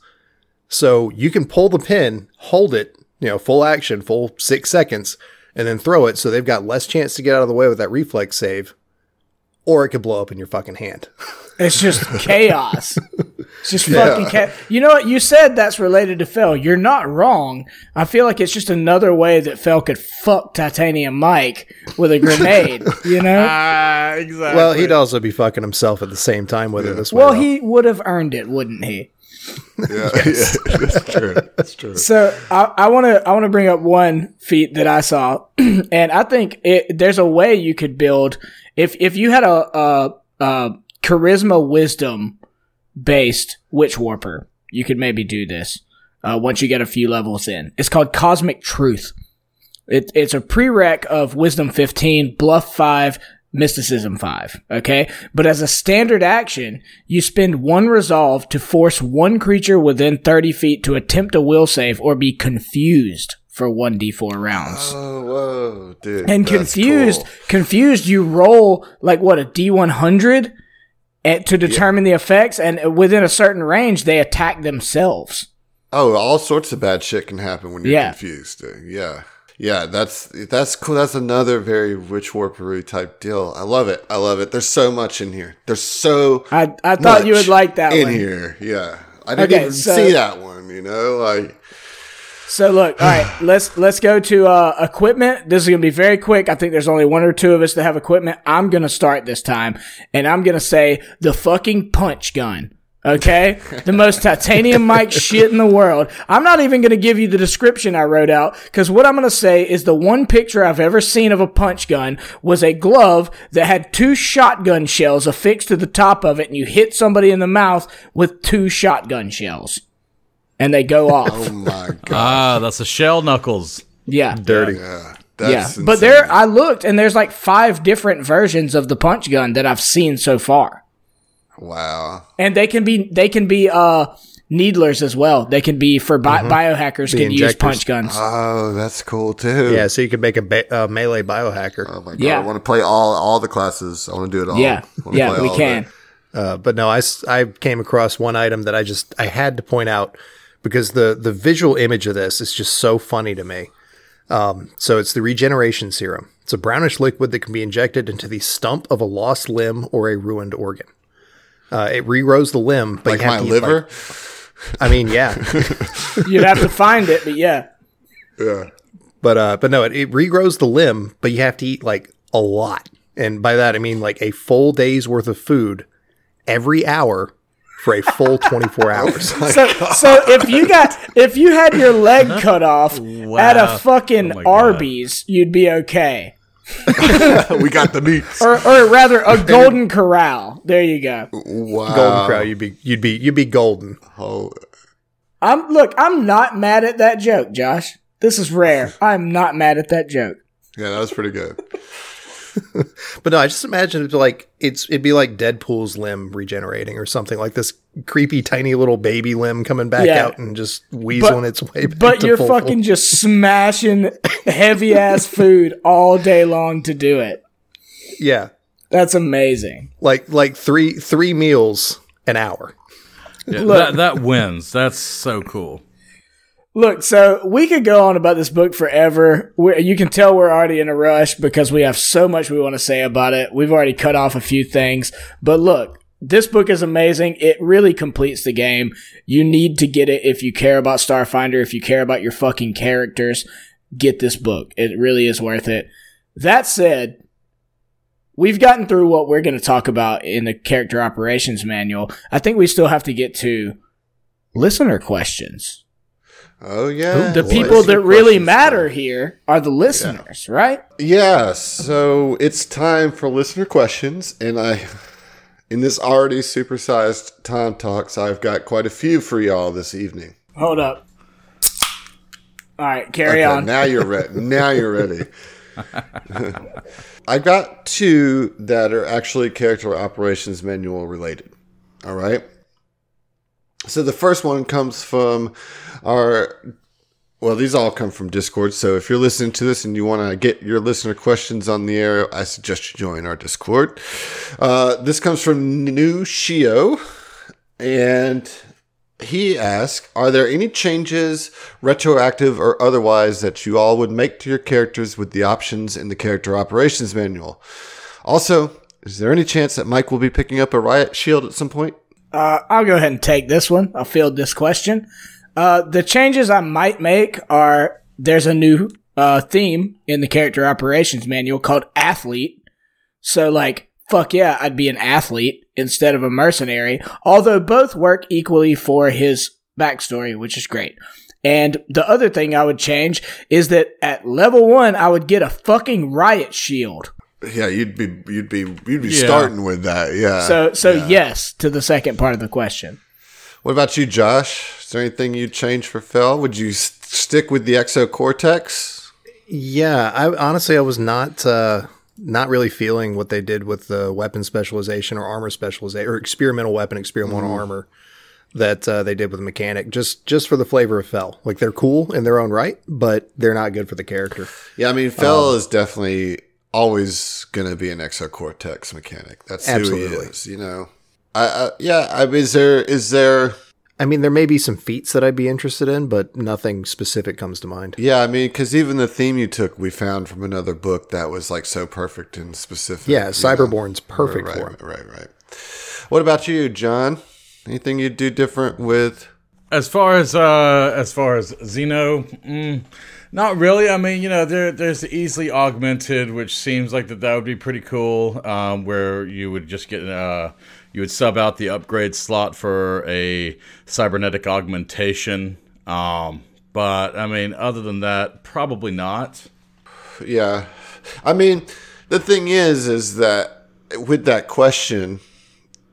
C: So you can pull the pin, hold it, you know, full action, full six seconds, and then throw it. So they've got less chance to get out of the way with that reflex save, or it could blow up in your fucking hand.
A: it's just chaos. It's just fucking chaos. You know what? You said that's related to Fell. You're not wrong. I feel like it's just another way that Fell could fuck Titanium Mike with a grenade. you know?
D: Ah, exactly.
C: Well, he'd also be fucking himself at the same time with it this way.
A: Well,
C: though.
A: he would have earned it, wouldn't he?
B: Yeah, yeah, that's true. That's true.
A: So I want to I want to bring up one feat that I saw, and I think it, there's a way you could build if if you had a, a, a charisma wisdom based witch warper, you could maybe do this uh, once you get a few levels in. It's called Cosmic Truth. It, it's a prereq of Wisdom 15, Bluff 5, Mysticism 5. Okay? But as a standard action, you spend one resolve to force one creature within 30 feet to attempt a will save or be confused for 1d4 rounds.
B: Oh, whoa, dude.
A: and confused,
B: cool.
A: confused, you roll like what, a d100 at, to determine the effects, and within a certain range, they attack themselves.
B: Oh, all sorts of bad shit can happen when you're
A: Yeah.
B: confused. Yeah. Yeah, that's that's cool. That's another very witch warpery type deal. I love it. I love it. There's so much in here. There's so
A: I, I thought you would like that
B: in
A: one.
B: here. Yeah, I didn't
A: Okay,
B: even
A: so-
B: see that one. You know, like
A: So look, all right, let's let's go to uh, equipment. This is gonna be very quick. I think there's only one or two of us that have equipment. I'm gonna start this time, and I'm gonna say the fucking punch gun. Okay, the most titanium Mike shit in the world. I'm not even gonna give you the description I wrote out because what I'm gonna say is the one picture I've ever seen of a punch gun was a glove that had two shotgun shells affixed to the top of it, and you hit somebody in the mouth with two shotgun shells, and they go off.
B: oh my god,
D: ah, that's the shell knuckles.
A: yeah,
C: dirty.
B: yeah,
A: yeah,
B: that's
A: but there I looked and there's like five different versions of the punch gun that I've seen so far.
B: wow.
A: And they can be they can be uh needlers as well. They can be for bi- biohackers
C: The
A: can use punch guns.
B: Oh, that's cool too.
C: Yeah, so you can make a ba- uh, melee biohacker.
B: Oh my god,
A: Yeah.
B: I want to play all all the classes. I want to do it all.
A: yeah. Yeah,
B: play
A: we
B: all
A: can.
C: Uh, but no, I, I came across one item that I just I had to point out because the the visual image of this is just so funny to me. Um, so it's the regeneration serum. It's a brownish liquid that can be injected into the stump of a lost limb or a ruined organ. Uh, it regrows the limb, but
B: Like
C: you have
B: my
C: to eat,
B: liver.
C: like- I mean, yeah,
A: You'd have to find it, but yeah.
B: yeah.
C: but uh, but no, it, it regrows the limb, but you have to eat like a lot, and by that I mean like a full day's worth of food every hour for a full twenty four hours.
A: So, so if you got if you had your leg uh-huh. cut off at a fucking
D: Oh my God.
A: Arby's, you'd be okay.
B: we got the meat.
A: Or, or rather, a Golden Corral. There you go.
B: Wow.
C: golden Corral. you'd be you'd be you'd be golden.
B: Oh,
A: I'm look. I'm not mad at that joke, Josh. This is rare. I'm not mad at that joke.
B: yeah, that was pretty good.
C: But no, I just imagine it like it's it'd be like Deadpool's limb regenerating or something like this creepy tiny little baby limb coming back
A: Yeah.
C: out and just weaseling its way back.
A: But
C: to
A: you're
C: full-
A: fucking just smashing heavy ass food all day long to do it.
C: yeah,
A: That's amazing.
C: like like three three meals an hour.
D: Yeah, that, that wins. That's so cool.
A: Look, so we could go on about this book forever. we you can tell we're already in a rush because we have so much we want to say about it. We've already cut off a few things. But look, this book is amazing. It really completes the game. You need to get it if you care about Starfinder, if you care about your fucking characters. Get this book. It really is worth it. That said, we've gotten through what we're going to talk about in the character operations manual. I think we still have to get to listener questions.
B: Oh yeah.
A: The
B: Well,
A: people
B: that's
A: that really matter
B: so-
A: here are the listeners, right?
B: Yeah, so it's time for listener questions, and I, in this already supersized time talks, I've got quite a few for y'all this evening.
A: Hold up. All right, carry
B: Okay,
A: on.
B: now you're ready. now you're ready. I've got two that are actually character operations manual related. All right. So the first one comes from our. Well, these all come from Discord. So if you're listening to this and you want to get your listener questions on the air, I suggest you join our Discord. Uh, this comes from New Shio, and he asked, "Are there any changes, retroactive or otherwise, that you all would make to your characters with the options in the character operations manual? Also, is there any chance that Mike will be picking up a riot shield at some point?"
A: Uh, I'll go ahead and take this one. I'll field this question. Uh, the changes I might make are there's a new uh, theme in the character operations manual called athlete. So, like, fuck yeah, I'd be an athlete instead of a mercenary. Although both work equally for his backstory, which is great. And the other thing I would change is that at level one, I would get a fucking riot shield.
B: Yeah, you'd be you'd be you'd be
D: Yeah.
B: starting with that. Yeah.
A: So, so
B: yeah.
A: yes to the second part of the question.
B: What about you, Josh? Is there anything you'd change for Fel? Would you s- stick with the exocortex?
C: Yeah, I honestly I was not uh, not really feeling what they did with the weapon specialization or armor specialization or experimental weapon, experimental armor that uh, they did with the mechanic. Just just for the flavor of Fell. Like they're cool in their own right, but they're not good for the character.
B: Yeah, I mean, Fel is definitely always going to be an exocortex mechanic. That's who he is. You know. I, I yeah. I mean, is there is there?
C: I mean, there may be some feats that I'd be interested in, but nothing specific comes to mind.
B: Yeah, I mean, because even the theme you took, we found from another book that was like so perfect and specific.
C: Yeah,
B: you know?
C: Cyberborn's perfect
B: right,
C: for him.
B: Right, right, right. What about you, John? Anything you'd do different with?
D: As far as uh, as far as Xeno, mm, not really. I mean, you know, there there's the easily augmented, which seems like that that would be pretty cool. Um, where you would just get uh, you would sub out the upgrade slot for a cybernetic augmentation. Um, but I mean, other than that, probably not.
B: Yeah, I mean, the thing is, is that with that question,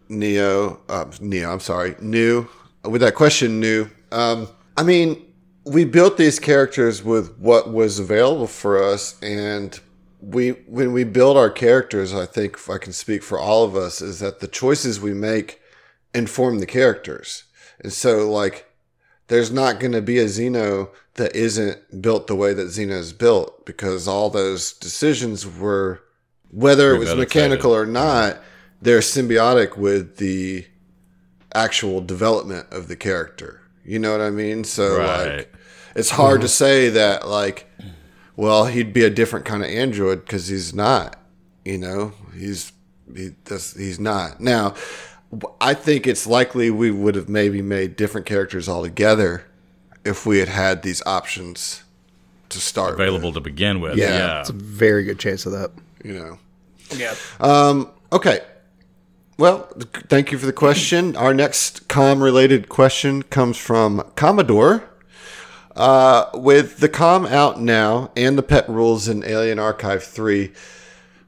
B: Neo, uh, Neo, I'm sorry, New, with that question, New, um, I mean, we built these characters with what was available for us, and we, when we build our characters, I think if I can speak for all of us, is that the choices we make inform the characters, and so like there's not going to be a Xeno that isn't built the way that Xeno is built because all those decisions were, whether it was mechanical or not, they're symbiotic with the actual development of the character. You know what I mean? So
D: Right.
B: like it's hard to say that like well, he'd be a different kind of android cuz he's not, you know. He's he does he's not. Now, I think it's likely we would have maybe made different characters altogether if we had had these options to start with,
D: Available to begin with.
B: Yeah.
D: Yeah.
C: It's a very good chance of that.
B: you know.
A: Yeah.
B: Um okay. Well, thank you for the question. Our next com related question comes from Commodore. Uh, with the com out now and the pet rules in Alien Archive 3,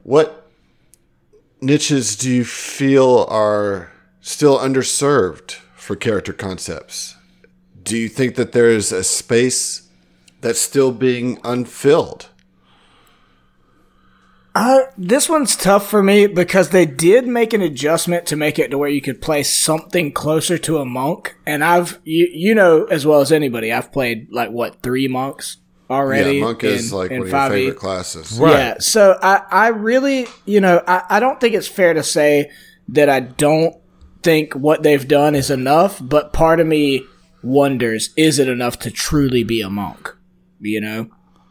B: what niches do you feel are still underserved for character concepts? Do you think that there is a space that's still being unfilled?
A: Uh, this one's tough for me because they did make an adjustment to make it to where you could play something closer to a monk, and I've you you know as well as anybody, I've played like what three monks already.
B: yeah, Monk is
A: in-
B: like
A: in
B: one of your
A: 5e.
B: favorite classes.
D: Right.
A: Yeah, so I, I really, you know, I, I don't think it's fair to say that I don't think what they've done is enough, but part of me wonders, is it enough to truly be a monk? You know?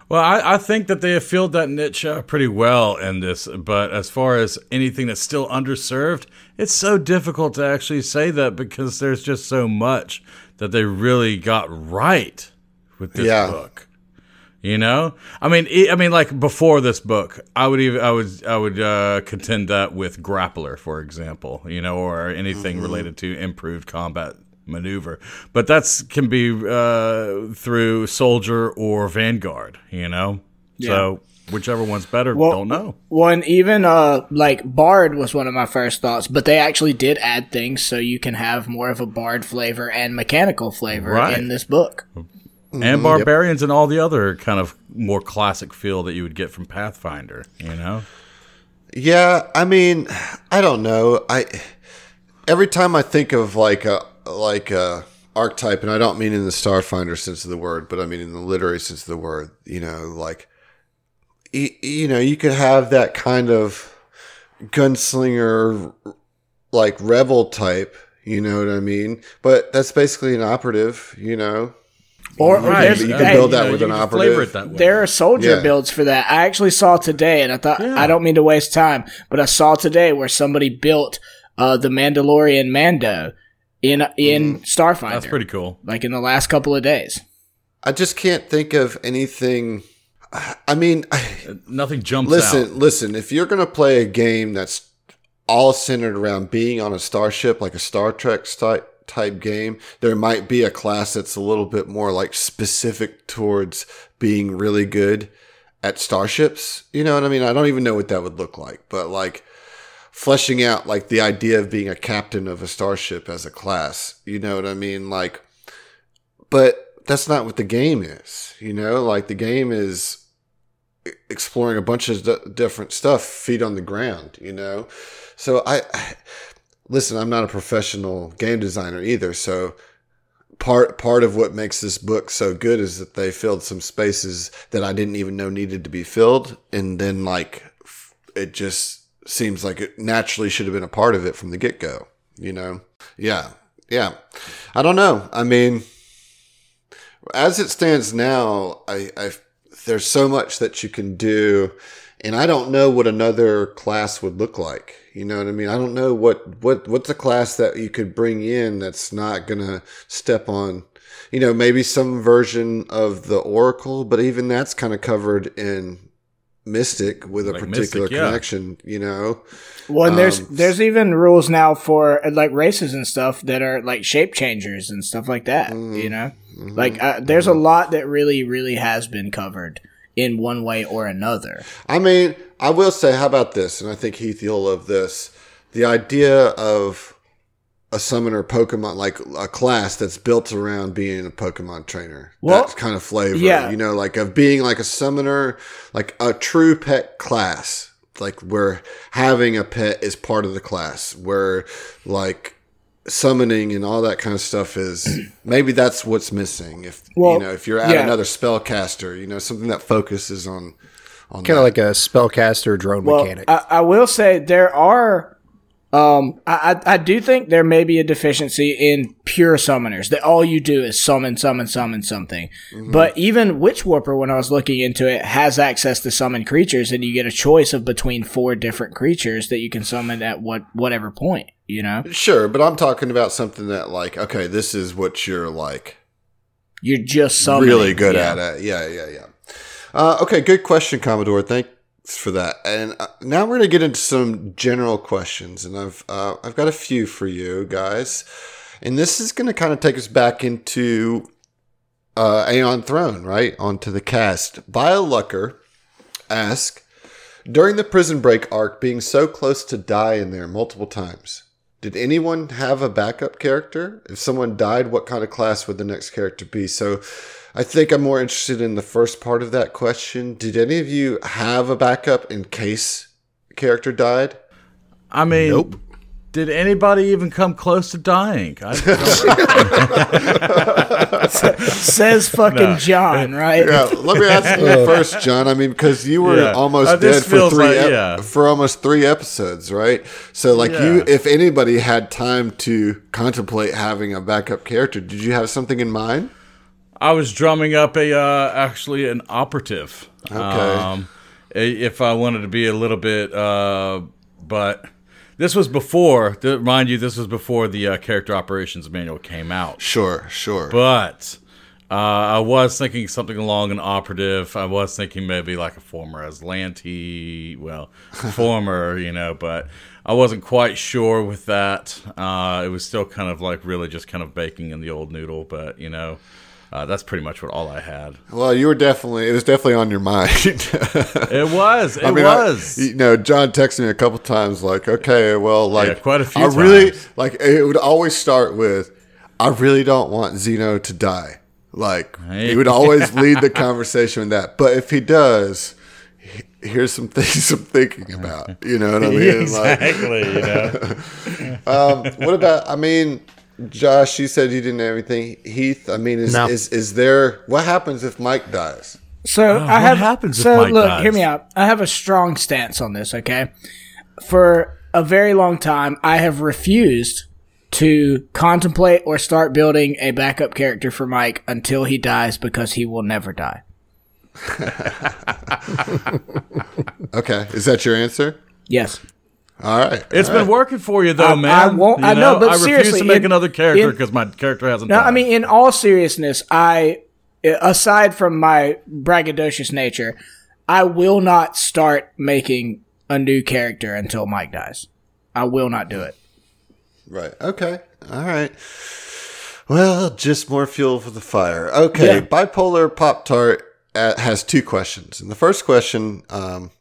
D: Well, I, I think that they have filled that niche uh, pretty well in this, but as far as anything that's still underserved, it's so difficult to actually say that because there's just so much that they really got right with this
B: Yeah.
D: book. You know, I mean, I mean, like before this book, I would even, I would, I would uh, contend that with Grappler, for example, you know, or anything related to improved combat maneuver. But that's can be uh, through Soldier or Vanguard, you know. So whichever one's better,
A: Well-
D: don't know.
A: One even uh like Bard was one of my first thoughts, but they actually did add things so you can have more of a Bard flavor and mechanical flavor
D: Right.
A: in this book.
D: and barbarians and all the other kind of more classic feel that you would get from Pathfinder, you know.
B: Yeah, I mean, I don't know. I every time I think of like a like a archetype, and I don't mean in the Starfinder sense of the word, but I mean in the literary sense of the word. You know, like y- you know, you could have that kind of gunslinger, like rebel type. You know what I mean? But that's basically an operative. You know,
A: Or
B: Right,
A: there's-
B: you can build that
D: know,
B: with
D: you
B: an operative.
D: That.
A: There are soldier
B: Yeah.
A: builds for that. I actually saw today, and I thought I don't mean to waste time, but I saw today where somebody built uh, the Mandalorian Mando in in mm-hmm. Starfinder.
D: That's pretty cool.
A: Like in the last couple of days.
B: I just can't think of anything. I mean.
D: Nothing jumps
B: Listen,
D: out.
B: listen. If you're gonna play a game that's all centered around being on a starship, like a Star Trek type type game, there might be a class that's a little bit more like specific towards being really good at starships. You know what I mean? I don't even know what that would look like, but like fleshing out like the idea of being a captain of a starship as a class. You know what I mean? Like, but that's not what the game is. You know, like the game is exploring a bunch of d- different stuff, feet on the ground, you know? So I, I listen, I'm not a professional game designer either. So part, part of what makes this book so good is that they filled some spaces that I didn't even know needed to be filled. And then like, it just seems like it naturally should have been a part of it from the get go, you know? Yeah. Yeah. I don't know. I mean, as it stands now, I, I there's so much that you can do, and I don't know what another class would look like. You know what I mean? I don't know what what what's a class that you could bring in that's not gonna step on. You know, maybe some version of the Oracle, but even that's kind of covered in Mystic with a
D: Like
B: particular
D: Mystic, yeah.
B: connection. You know,
A: Well, and there's
B: Um,
A: there's even rules now for like races and stuff that are like shape changers and stuff like that.
B: Mm-hmm.
A: You know, like uh, there's a lot that really really has been covered in one way or another.
B: I mean, I will say, how about this? And I think Heath, you'll love this. The idea of a summoner Pokemon, like a class that's built around being a Pokemon trainer.
A: Well,
B: that kind of flavor.
A: yeah.
B: You know, like of being like a summoner, like a true pet class. Like where having a pet is part of the class. Where like summoning and all that kind of stuff is maybe that's what's missing. If you know, if you're at
A: yeah.
B: another spellcaster, you know, something that focuses on on
C: Kind of like a spellcaster drone
A: Well,
C: mechanic.
A: I, I will say there are Um, I, I do think there may be a deficiency in pure summoners that all you do is summon, summon, summon something. But even Witch Warper, when I was looking into it, has access to summon creatures, and you get a choice of between four different creatures that you can summon at what whatever point. You know,
B: Sure, but I'm talking about something that like, okay, this is what you're like
A: you're just summoning.
B: really good
A: yeah.
B: at it. Yeah, yeah, yeah. Uh, okay, good question, Commodore. Thanks for that. And uh, now we're going to get into some general questions, and I've uh, I've got a few for you guys, and this is going to kind of take us back into uh, Aeon Throne, right? Onto the cast. BioLucker ask during the prison break arc, being so close to die in there multiple times. Did anyone have a backup character? If someone died, what kind of class would the next character be? So I think I'm more interested in the first part of that question. Did any of you have a backup in case a character died?
D: I mean,
C: Nope.
D: did anybody even come close to dying? I,
A: Says fucking John, right?
B: Yeah, let me ask you first, John. I mean, because you were
D: Yeah.
B: almost
D: Uh,
B: dead for three
D: like-
B: ep-
D: yeah.
B: for almost three episodes, right? So, like you, if anybody had time to contemplate having a backup character, did you have something in mind?
D: I was drumming up a uh, actually an operative.
B: Okay.
D: Um, if I wanted to be a little bit, uh, but this was before. mind you, this was before the uh, character operations manual came out.
B: Sure, sure.
D: But uh, I was thinking something along an operative. I was thinking maybe like a former Azlanti, well, former, you know, but I wasn't quite sure with that. Uh, it was still kind of like really just kind of baking in the old noodle, but you know, uh, that's pretty much what all I had.
B: well, you were definitely it was definitely on your mind.
D: It was. It
B: I I-
D: was.
B: you know, John texted me a couple times, like, okay, well, like,
D: quite a few
B: I really like. It would always start with, I really don't want Xeno to die. Like, he would always lead the conversation with that. But if he does, here's some things I'm thinking about. You know what I mean? Like,
D: exactly. you know.
B: um, what about? I mean, Josh, you said you didn't have anything. Heath, I mean, is
C: No.
B: is is there? What happens if Mike dies?
A: So oh, I
D: what
A: have.
D: happens if
A: so
D: Mike
A: look,
D: dies?
A: hear me out. I have a strong stance on this. Okay, for a very long time, I have refused to contemplate or start building a backup character for Mike until he dies because he will never die.
B: Okay, is that your answer?
A: Yes.
B: All right.
D: It's been working for you though,
A: I-
D: man.
A: I won't-
D: You
A: I know, but
D: I refuse
A: seriously,
D: to make
A: in-
D: another character because my character hasn't.
A: No,
D: died.
A: I mean, in all seriousness, I, aside from my braggadocious nature, I will not start making a new character until Mike dies. I will not do it.
B: Right. Okay. All right. Well, just more fuel for the fire. Okay.
A: Yeah.
B: Bipolar Pop Tart uh, has two questions. And the first question um,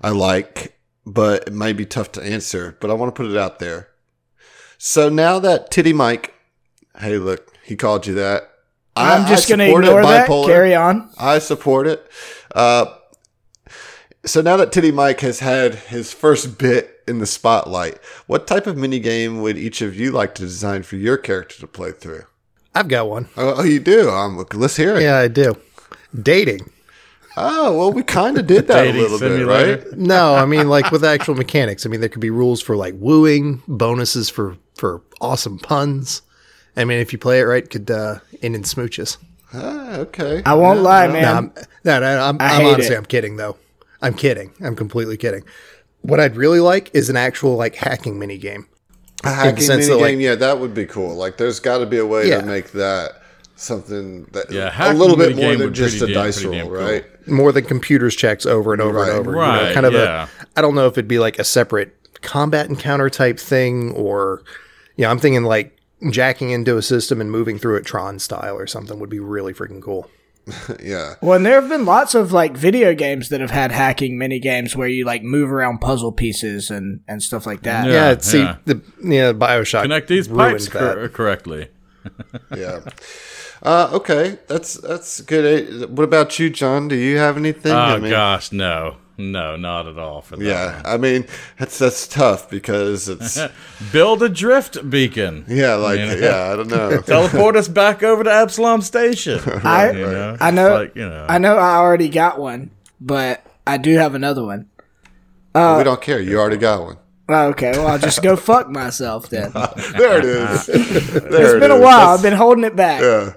B: I like, but it might be tough to answer, but I want to put it out there. So now that Titty Mike, hey, look, he called you that. I-
A: I'm just going to
B: support it,
A: ignore that.
B: Bipolar.
A: Carry on.
B: I support it. Uh, so now that Titty Mike has had his first bit in the spotlight, what type of mini game would each of you like to design for your character to play through?
C: I've got one.
B: Oh, oh, you do. Um, let's hear it.
C: Yeah, I do. Dating.
B: Oh, well, we kind of did that a
D: Dating
B: little bit, right?
C: No, I mean like with actual mechanics. I mean there could be rules for like wooing, bonuses for for awesome puns. I mean if you play it right, could uh, end in smooches.
B: Ah, okay.
A: I won't lie, man.
C: No, I'm, no, no, I'm,
A: I
C: I'm honestly,
A: it.
C: I'm kidding though. I'm kidding. I'm completely kidding. What I'd really like is an actual like hacking mini game.
B: A hacking mini game,
C: like-
B: yeah, that would be cool. Like, there's got to be a way
C: Yeah.
B: to make that something that
D: Yeah,
B: a little bit more than just a
D: damn-
B: dice
D: pretty damn
B: roll,
D: cool.
B: right?
C: More than computers checks over and over
B: Right.
C: and over. you know, kind of
D: yeah.
C: a. I don't know if it'd be like a separate combat encounter type thing, or you know, I'm thinking like jacking into a system and moving through it Tron style or something would be really freaking cool.
B: Yeah.
A: Well, and there have been lots of like video games that have had hacking mini games where you like move around puzzle pieces and and stuff like that.
D: Yeah.
C: Yeah, see
D: yeah.
C: the yeah Bioshock
D: Connect these
C: ruined
D: pipes cor- correctly.
B: Yeah. Uh, okay, that's that's good. Uh, What about you, John? Do you have anything?
D: Oh
B: I mean,
D: gosh, no, no, not at all for that.
B: Yeah, I mean that's that's tough because it's
D: Build a drift beacon.
B: yeah, like
D: You know?
B: yeah, I don't know.
D: Teleport us back over to Absalom Station.
A: I
D: You know?
A: I know
D: Like, you know.
A: I know I already got one, but I do have another one.
B: we don't care. You already got one.
A: Oh, okay, well, I'll just go fuck myself then.
B: there it is. there
A: It's
B: it
A: been a while.
B: That's-
A: I've been holding it back.
B: yeah.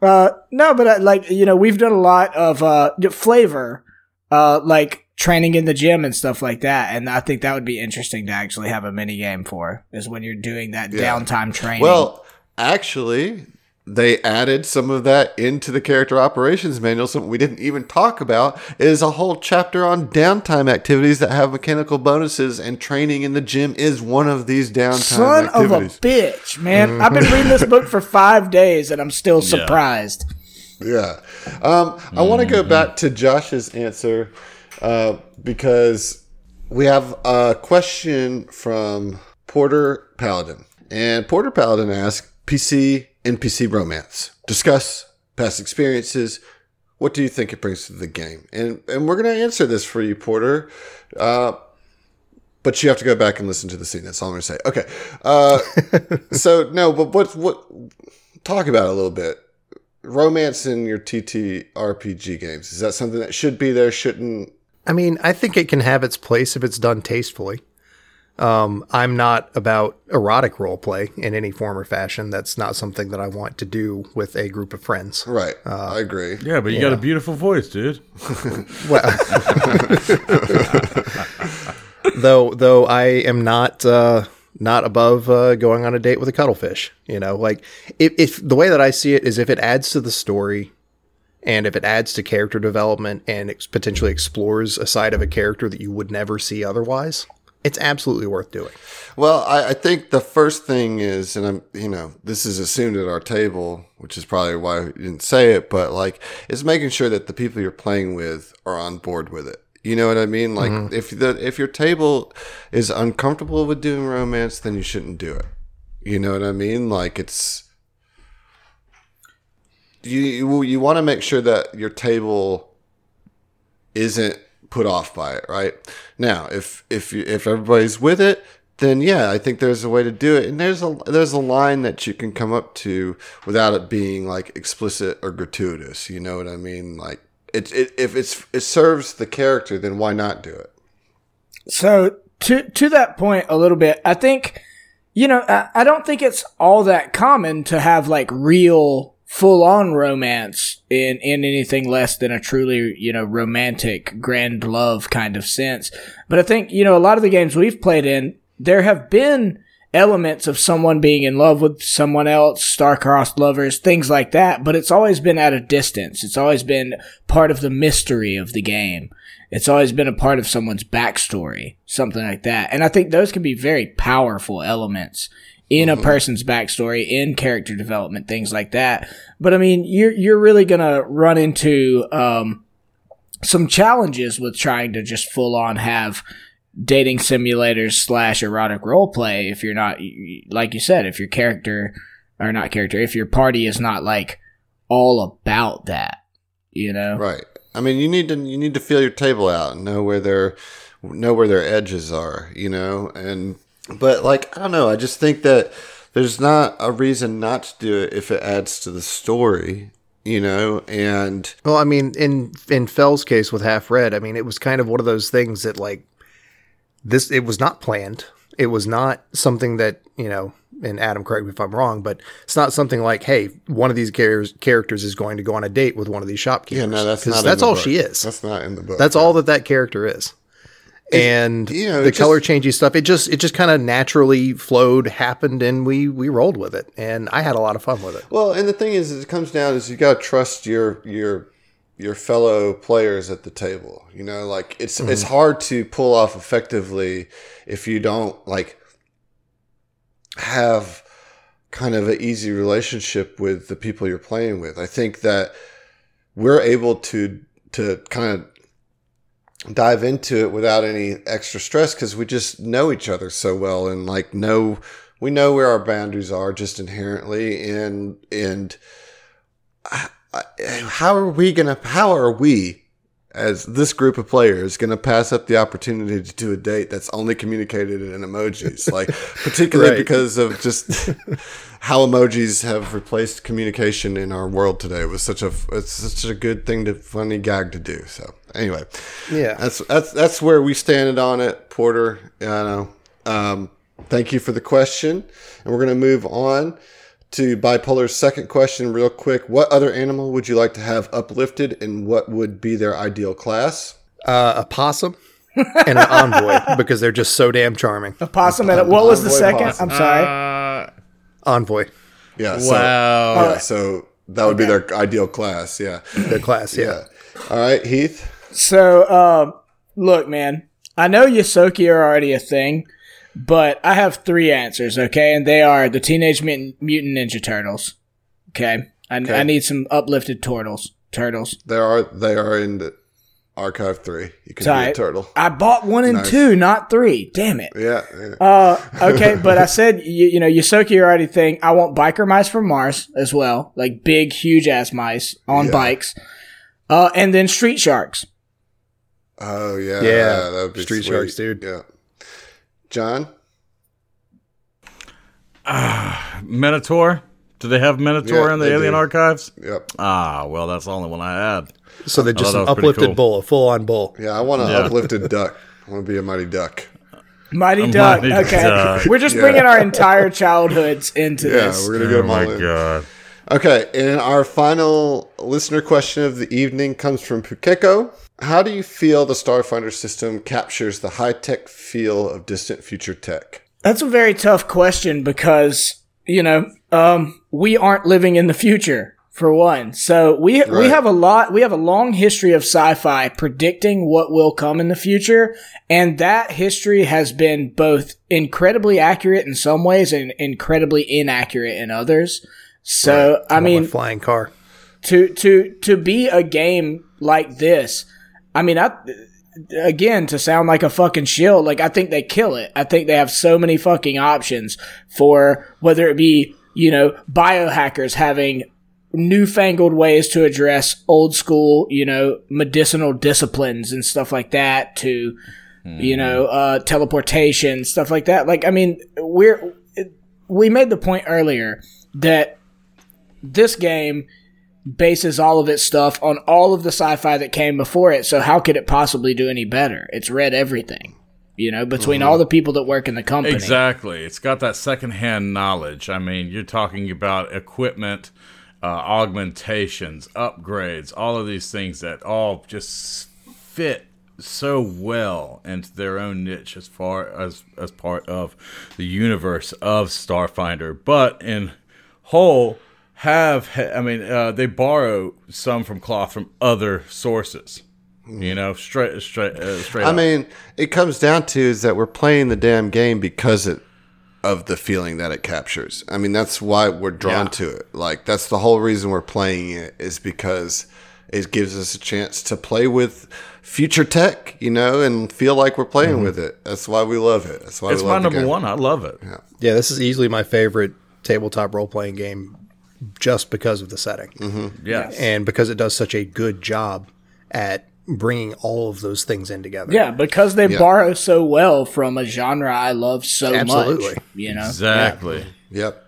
A: Uh, no, but uh, like you know, we've done a lot of uh flavor, uh, like training in the gym and stuff like that, and I think that would be interesting to actually have a mini game for is when you're doing that
B: Yeah.
A: downtime training.
B: Well, actually, they added some of that into the character operations manual. Something we didn't even talk about is a whole chapter on downtime activities that have mechanical bonuses, and training in the gym is one of these downtime
A: son of a
B: activities.
A: bitch, man! I've been reading this book for five days and I'm still surprised.
B: Yeah. Um, I want to go back to Josh's answer uh, because we have a question from Porter Paladin. And Porter Paladin asks PC NPC romance. Discuss past experiences. What do you think it brings to the game? And and we're going to answer this for you, Porter. Uh, but you have to go back and listen to the scene. That's all I'm going to say. Okay. Uh, so no, but what what talk about a little bit romance in your TTRPG games? Is that something that should be there? Shouldn't?
C: I mean, I think it can have its place if it's done tastefully. Um, I'm not about erotic role play in any form or fashion. That's not something that I want to do with a group of friends.
B: Right. I agree.
D: Yeah, but you got a beautiful voice, dude.
C: well, though though I am not uh, not above uh, going on a date with a cuttlefish. You know, like if, if the way that I see it is if it adds to the story and if it adds to character development and ex- potentially explores a side of a character that you would never see otherwise, it's absolutely worth doing.
B: Well, I, I think the first thing is, and I'm, you know, this is assumed at our table, which is probably why we didn't say it, but like, it's making sure that the people you're playing with are on board with it. You know what I mean? Like, mm-hmm. if the if your table is uncomfortable with doing romance, then you shouldn't do it. You know what I mean? Like, it's you you, you want to make sure that your table isn't put off by it, right? Now, if if if everybody's with it, then yeah, I think there's a way to do it, and there's a there's a line that you can come up to without it being like explicit or gratuitous. You know what I mean? Like it, it if it's it serves the character, then why not do it?
A: So to to that point a little bit, I think you know I don't think it's all that common to have like real full on romance in in anything less than a truly you know romantic grand love kind of sense. But I think you know a lot of the games we've played in there have been elements of someone being in love with someone else, star-crossed lovers, things like that, but it's always been at a distance. It's always been part of the mystery of the game. It's always been a part of someone's backstory, something like that. And I think those can be very powerful elements in a person's backstory, in character development, things like that. But I mean, you're you're really gonna run into um, some challenges with trying to just full on have dating simulators slash erotic role play if you're not like you said if your character or not character if your party is not like all about that you know
B: Right. I mean, you need to you need to feel your table out and know where their know where their edges are, you know. And but like I don't know, I just think that there's not a reason not to do it if it adds to the story, you know. And
C: Well, I mean, in in Fell's case with Half Red, I mean, it was kind of one of those things that like this. It was not planned. It was not something that you know. And Adam, correct me if I'm wrong, but it's not something like, hey, one of these char- characters is going to go on a date with one of these shopkeepers.
B: yeah, no, that's not.
C: That's all
B: book.
C: she is.
B: That's not in the book.
C: That's all that that character is. And
B: you know,
C: the
B: just-
C: color changing stuff, it just it just kind of naturally flowed, happened, and we we rolled with it, and I had a lot of fun with it.
B: Well, and the thing is, it comes down is you got to trust your your your fellow players at the table. You know, like it's mm-hmm. it's hard to pull off effectively if you don't like have kind of an easy relationship with the people you're playing with. I think that we're able to to kind of dive into it without any extra stress because we just know each other so well and like know we know where our boundaries are just inherently and and how are we gonna how are we as this group of players to pass up the opportunity to do a date that's only communicated in emojis like particularly
C: Right.
B: because of just how emojis have replaced communication in our world today it was such a it's such a good thing to funny gag to do so anyway
C: Yeah.
B: that's that's that's where we stand on it porter i know Um, thank you for the question. And we're going to move on to Bipolar's second question, real quick. What other animal would you like to have uplifted, and what would be their ideal class?
C: Uh, a possum and an envoy because they're just so damn charming.
A: A possum and a, what was the second?
B: possum.
A: I'm sorry.
D: Uh,
C: Envoy,
B: Yeah. So,
D: wow.
B: yeah, so that would be their ideal class. Yeah.
C: their class. Yeah.
B: Yeah. All right, Heath.
A: So, uh, look, man, I know Ysoki are already a thing, but I have three answers, okay? And they are the Teenage Mutant, Mutant Ninja Turtles. Okay? I, I need some uplifted turtles. Turtles.
B: They are they are in the archive three. You can be
A: Tight.
B: a turtle.
A: I bought one and
B: Nice.
A: two, not three. Damn it.
B: Yeah. yeah.
A: Uh, okay, but I said you, you know Ysoki are already thing. I want biker mice from Mars as well, like big, huge ass mice on
B: Yeah.
A: bikes. Uh, and then street sharks.
B: oh yeah.
C: Yeah.
B: That would be
C: Street
B: sweet.
C: Sharks, dude.
B: Yeah. John.
D: Uh, Minotaur? Do they have Minotaur
B: Yeah,
D: in the Alien
B: do.
D: Archives?
B: Yep.
D: Ah, well, that's the only one I had.
C: So they're just
D: Oh,
C: an uplifted
D: cool.
C: bull, a full on bull.
B: Yeah. I want an
D: Yeah.
B: uplifted duck. I want to be a mighty duck.
A: Mighty
D: A
A: Duck.
D: Mighty
A: okay,
D: Duck.
A: we're just
B: Yeah.
A: bringing our entire childhoods into
B: Yeah.
A: this.
B: We're gonna go
D: Oh my
B: in.
D: god.
B: Okay, and our final listener question of the evening comes from Pukeko. How do you feel the Starfinder system captures the high tech feel of distant future tech?
A: That's a very tough question because you know um, we aren't living in the future for one. So we we have a lot. We have a long history of sci-fi predicting what will come in the future, and that history has been both incredibly accurate in some ways and incredibly inaccurate in others. So I
C: want
A: mean,
C: flying car.
A: to to to be a game like this i mean i again to sound like a fucking shill like i think they kill it i think they have so many fucking options for whether it be you know biohackers having newfangled ways to address old school you know medicinal disciplines and stuff like that to you know uh teleportation stuff like that like i mean we're we made the point earlier that this game bases all of its stuff on all of the sci-fi that came before it. So how could it possibly do any better? It's read everything, you know, between all the people that work in the company.
D: Exactly. It's got that secondhand knowledge. I mean, you're talking about equipment, uh, augmentations, upgrades, all of these things that all just fit so well into their own niche as far as as part of the universe of Starfinder. But in whole, have I mean, uh, they borrow some from cloth from other sources. You know, straight straight uh, straight.
B: I
D: up.
B: mean, it comes down to is that we're playing the damn game because it of the feeling that it captures. I mean, that's why we're drawn
D: Yeah.
B: to it. Like that's the whole reason we're playing it is because it gives us a chance to play with future tech, you know, and feel like we're playing with it. That's why we love it. That's why
D: it's
B: we
D: my
B: love the
D: number
B: game.
D: one. I love it.
C: Yeah, yeah, this is easily my favorite tabletop role playing game just because of the setting
B: Mm-hmm.
D: Yes.
C: and because it does such a good job at bringing all of those things in together.
A: Yeah, because they
B: Yeah.
A: borrow so well from a genre I love so
C: Absolutely.
A: much. You know.
D: Exactly.
B: Yep.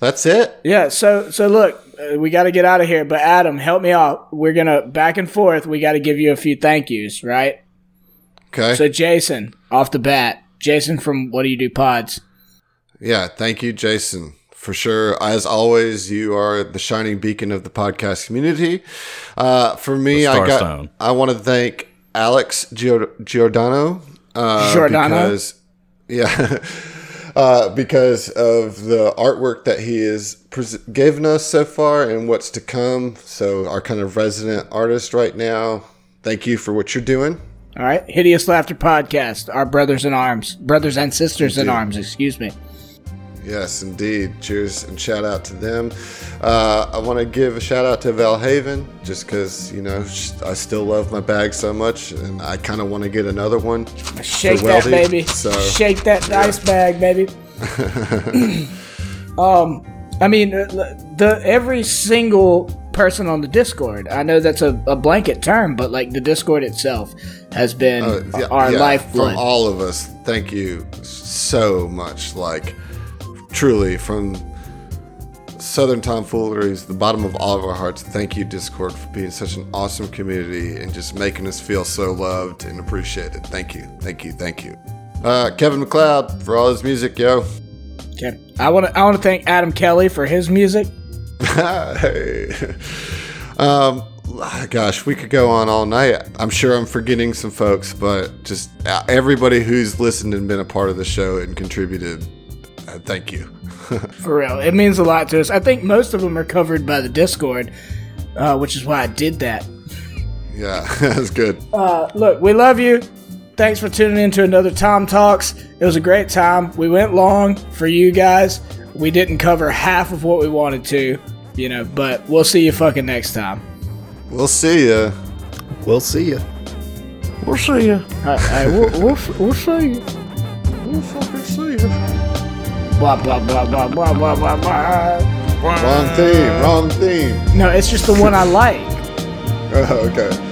B: That's it.
A: Yeah, so so look, uh, we got to get out of here. But Adam, help me out. We're gonna back and forth. We got to give you a few thank yous, right?
B: Okay.
A: So Jason, off the bat, Jason from What Do You Do Pods.
B: Yeah, thank you, Jason. For sure. As always, you are the shining beacon of the podcast community. Uh, for me, I got.
D: Starstone.
B: I want to thank Alex Gio- Giordano. Uh,
A: Giordano?
B: Because, yeah, uh, because of the artwork that he has pres- given us so far and what's to come. So, our kind of resident artist right now. Thank you for what you're doing.
A: All right, Hideous Laughter Podcast, our brothers in arms, brothers and sisters in arms. Excuse me.
B: Yes, indeed. Cheers and shout out to them. Uh, I want to give a shout out to Valhaven just because, you know, I still love my bag so much and I kind of want to get another one.
A: Shake that baby.
B: so-
A: Shake that dice bag, baby. um, I mean, uh, the every single person on the Discord. I know that's a, a blanket term, but like the Discord itself has been
B: Uh, yeah,
A: our
B: yeah,
A: lifeblood.
B: From all of us, thank you so much. Like, truly, from Southern Tomfooleries, the bottom of all of our hearts, thank you, Discord, for being such an awesome community and just making us feel so loved and appreciated. Thank you. Thank you. Thank you. Uh, Kevin MacLeod for all his music, yo.
A: Okay. I want to I want to thank Adam Kelly for his music.
B: hey. Um, gosh, we could go on all night. I'm sure I'm forgetting some folks, but just uh, everybody who's listened and been a part of the show and contributed, uh, thank you.
A: For real, it means a lot to us. I think most of them are covered by the Discord, uh, which is why I did that.
B: Yeah, that's good.
A: Uh, look, we love you. Thanks for tuning in to another Tom Talks. It was a great time. We went long for you guys. We didn't cover half of what we wanted to, you know, but we'll see you fucking next time.
B: We'll see ya.
C: We'll see you.
A: We'll see you. All right, all right, we'll, we'll, we'll see you.
B: We'll fucking see ya.
A: Blah, blah, blah, blah, blah, blah, blah, blah.
B: Wrong theme, wrong theme.
A: No, it's just the one I like.
B: Oh, okay.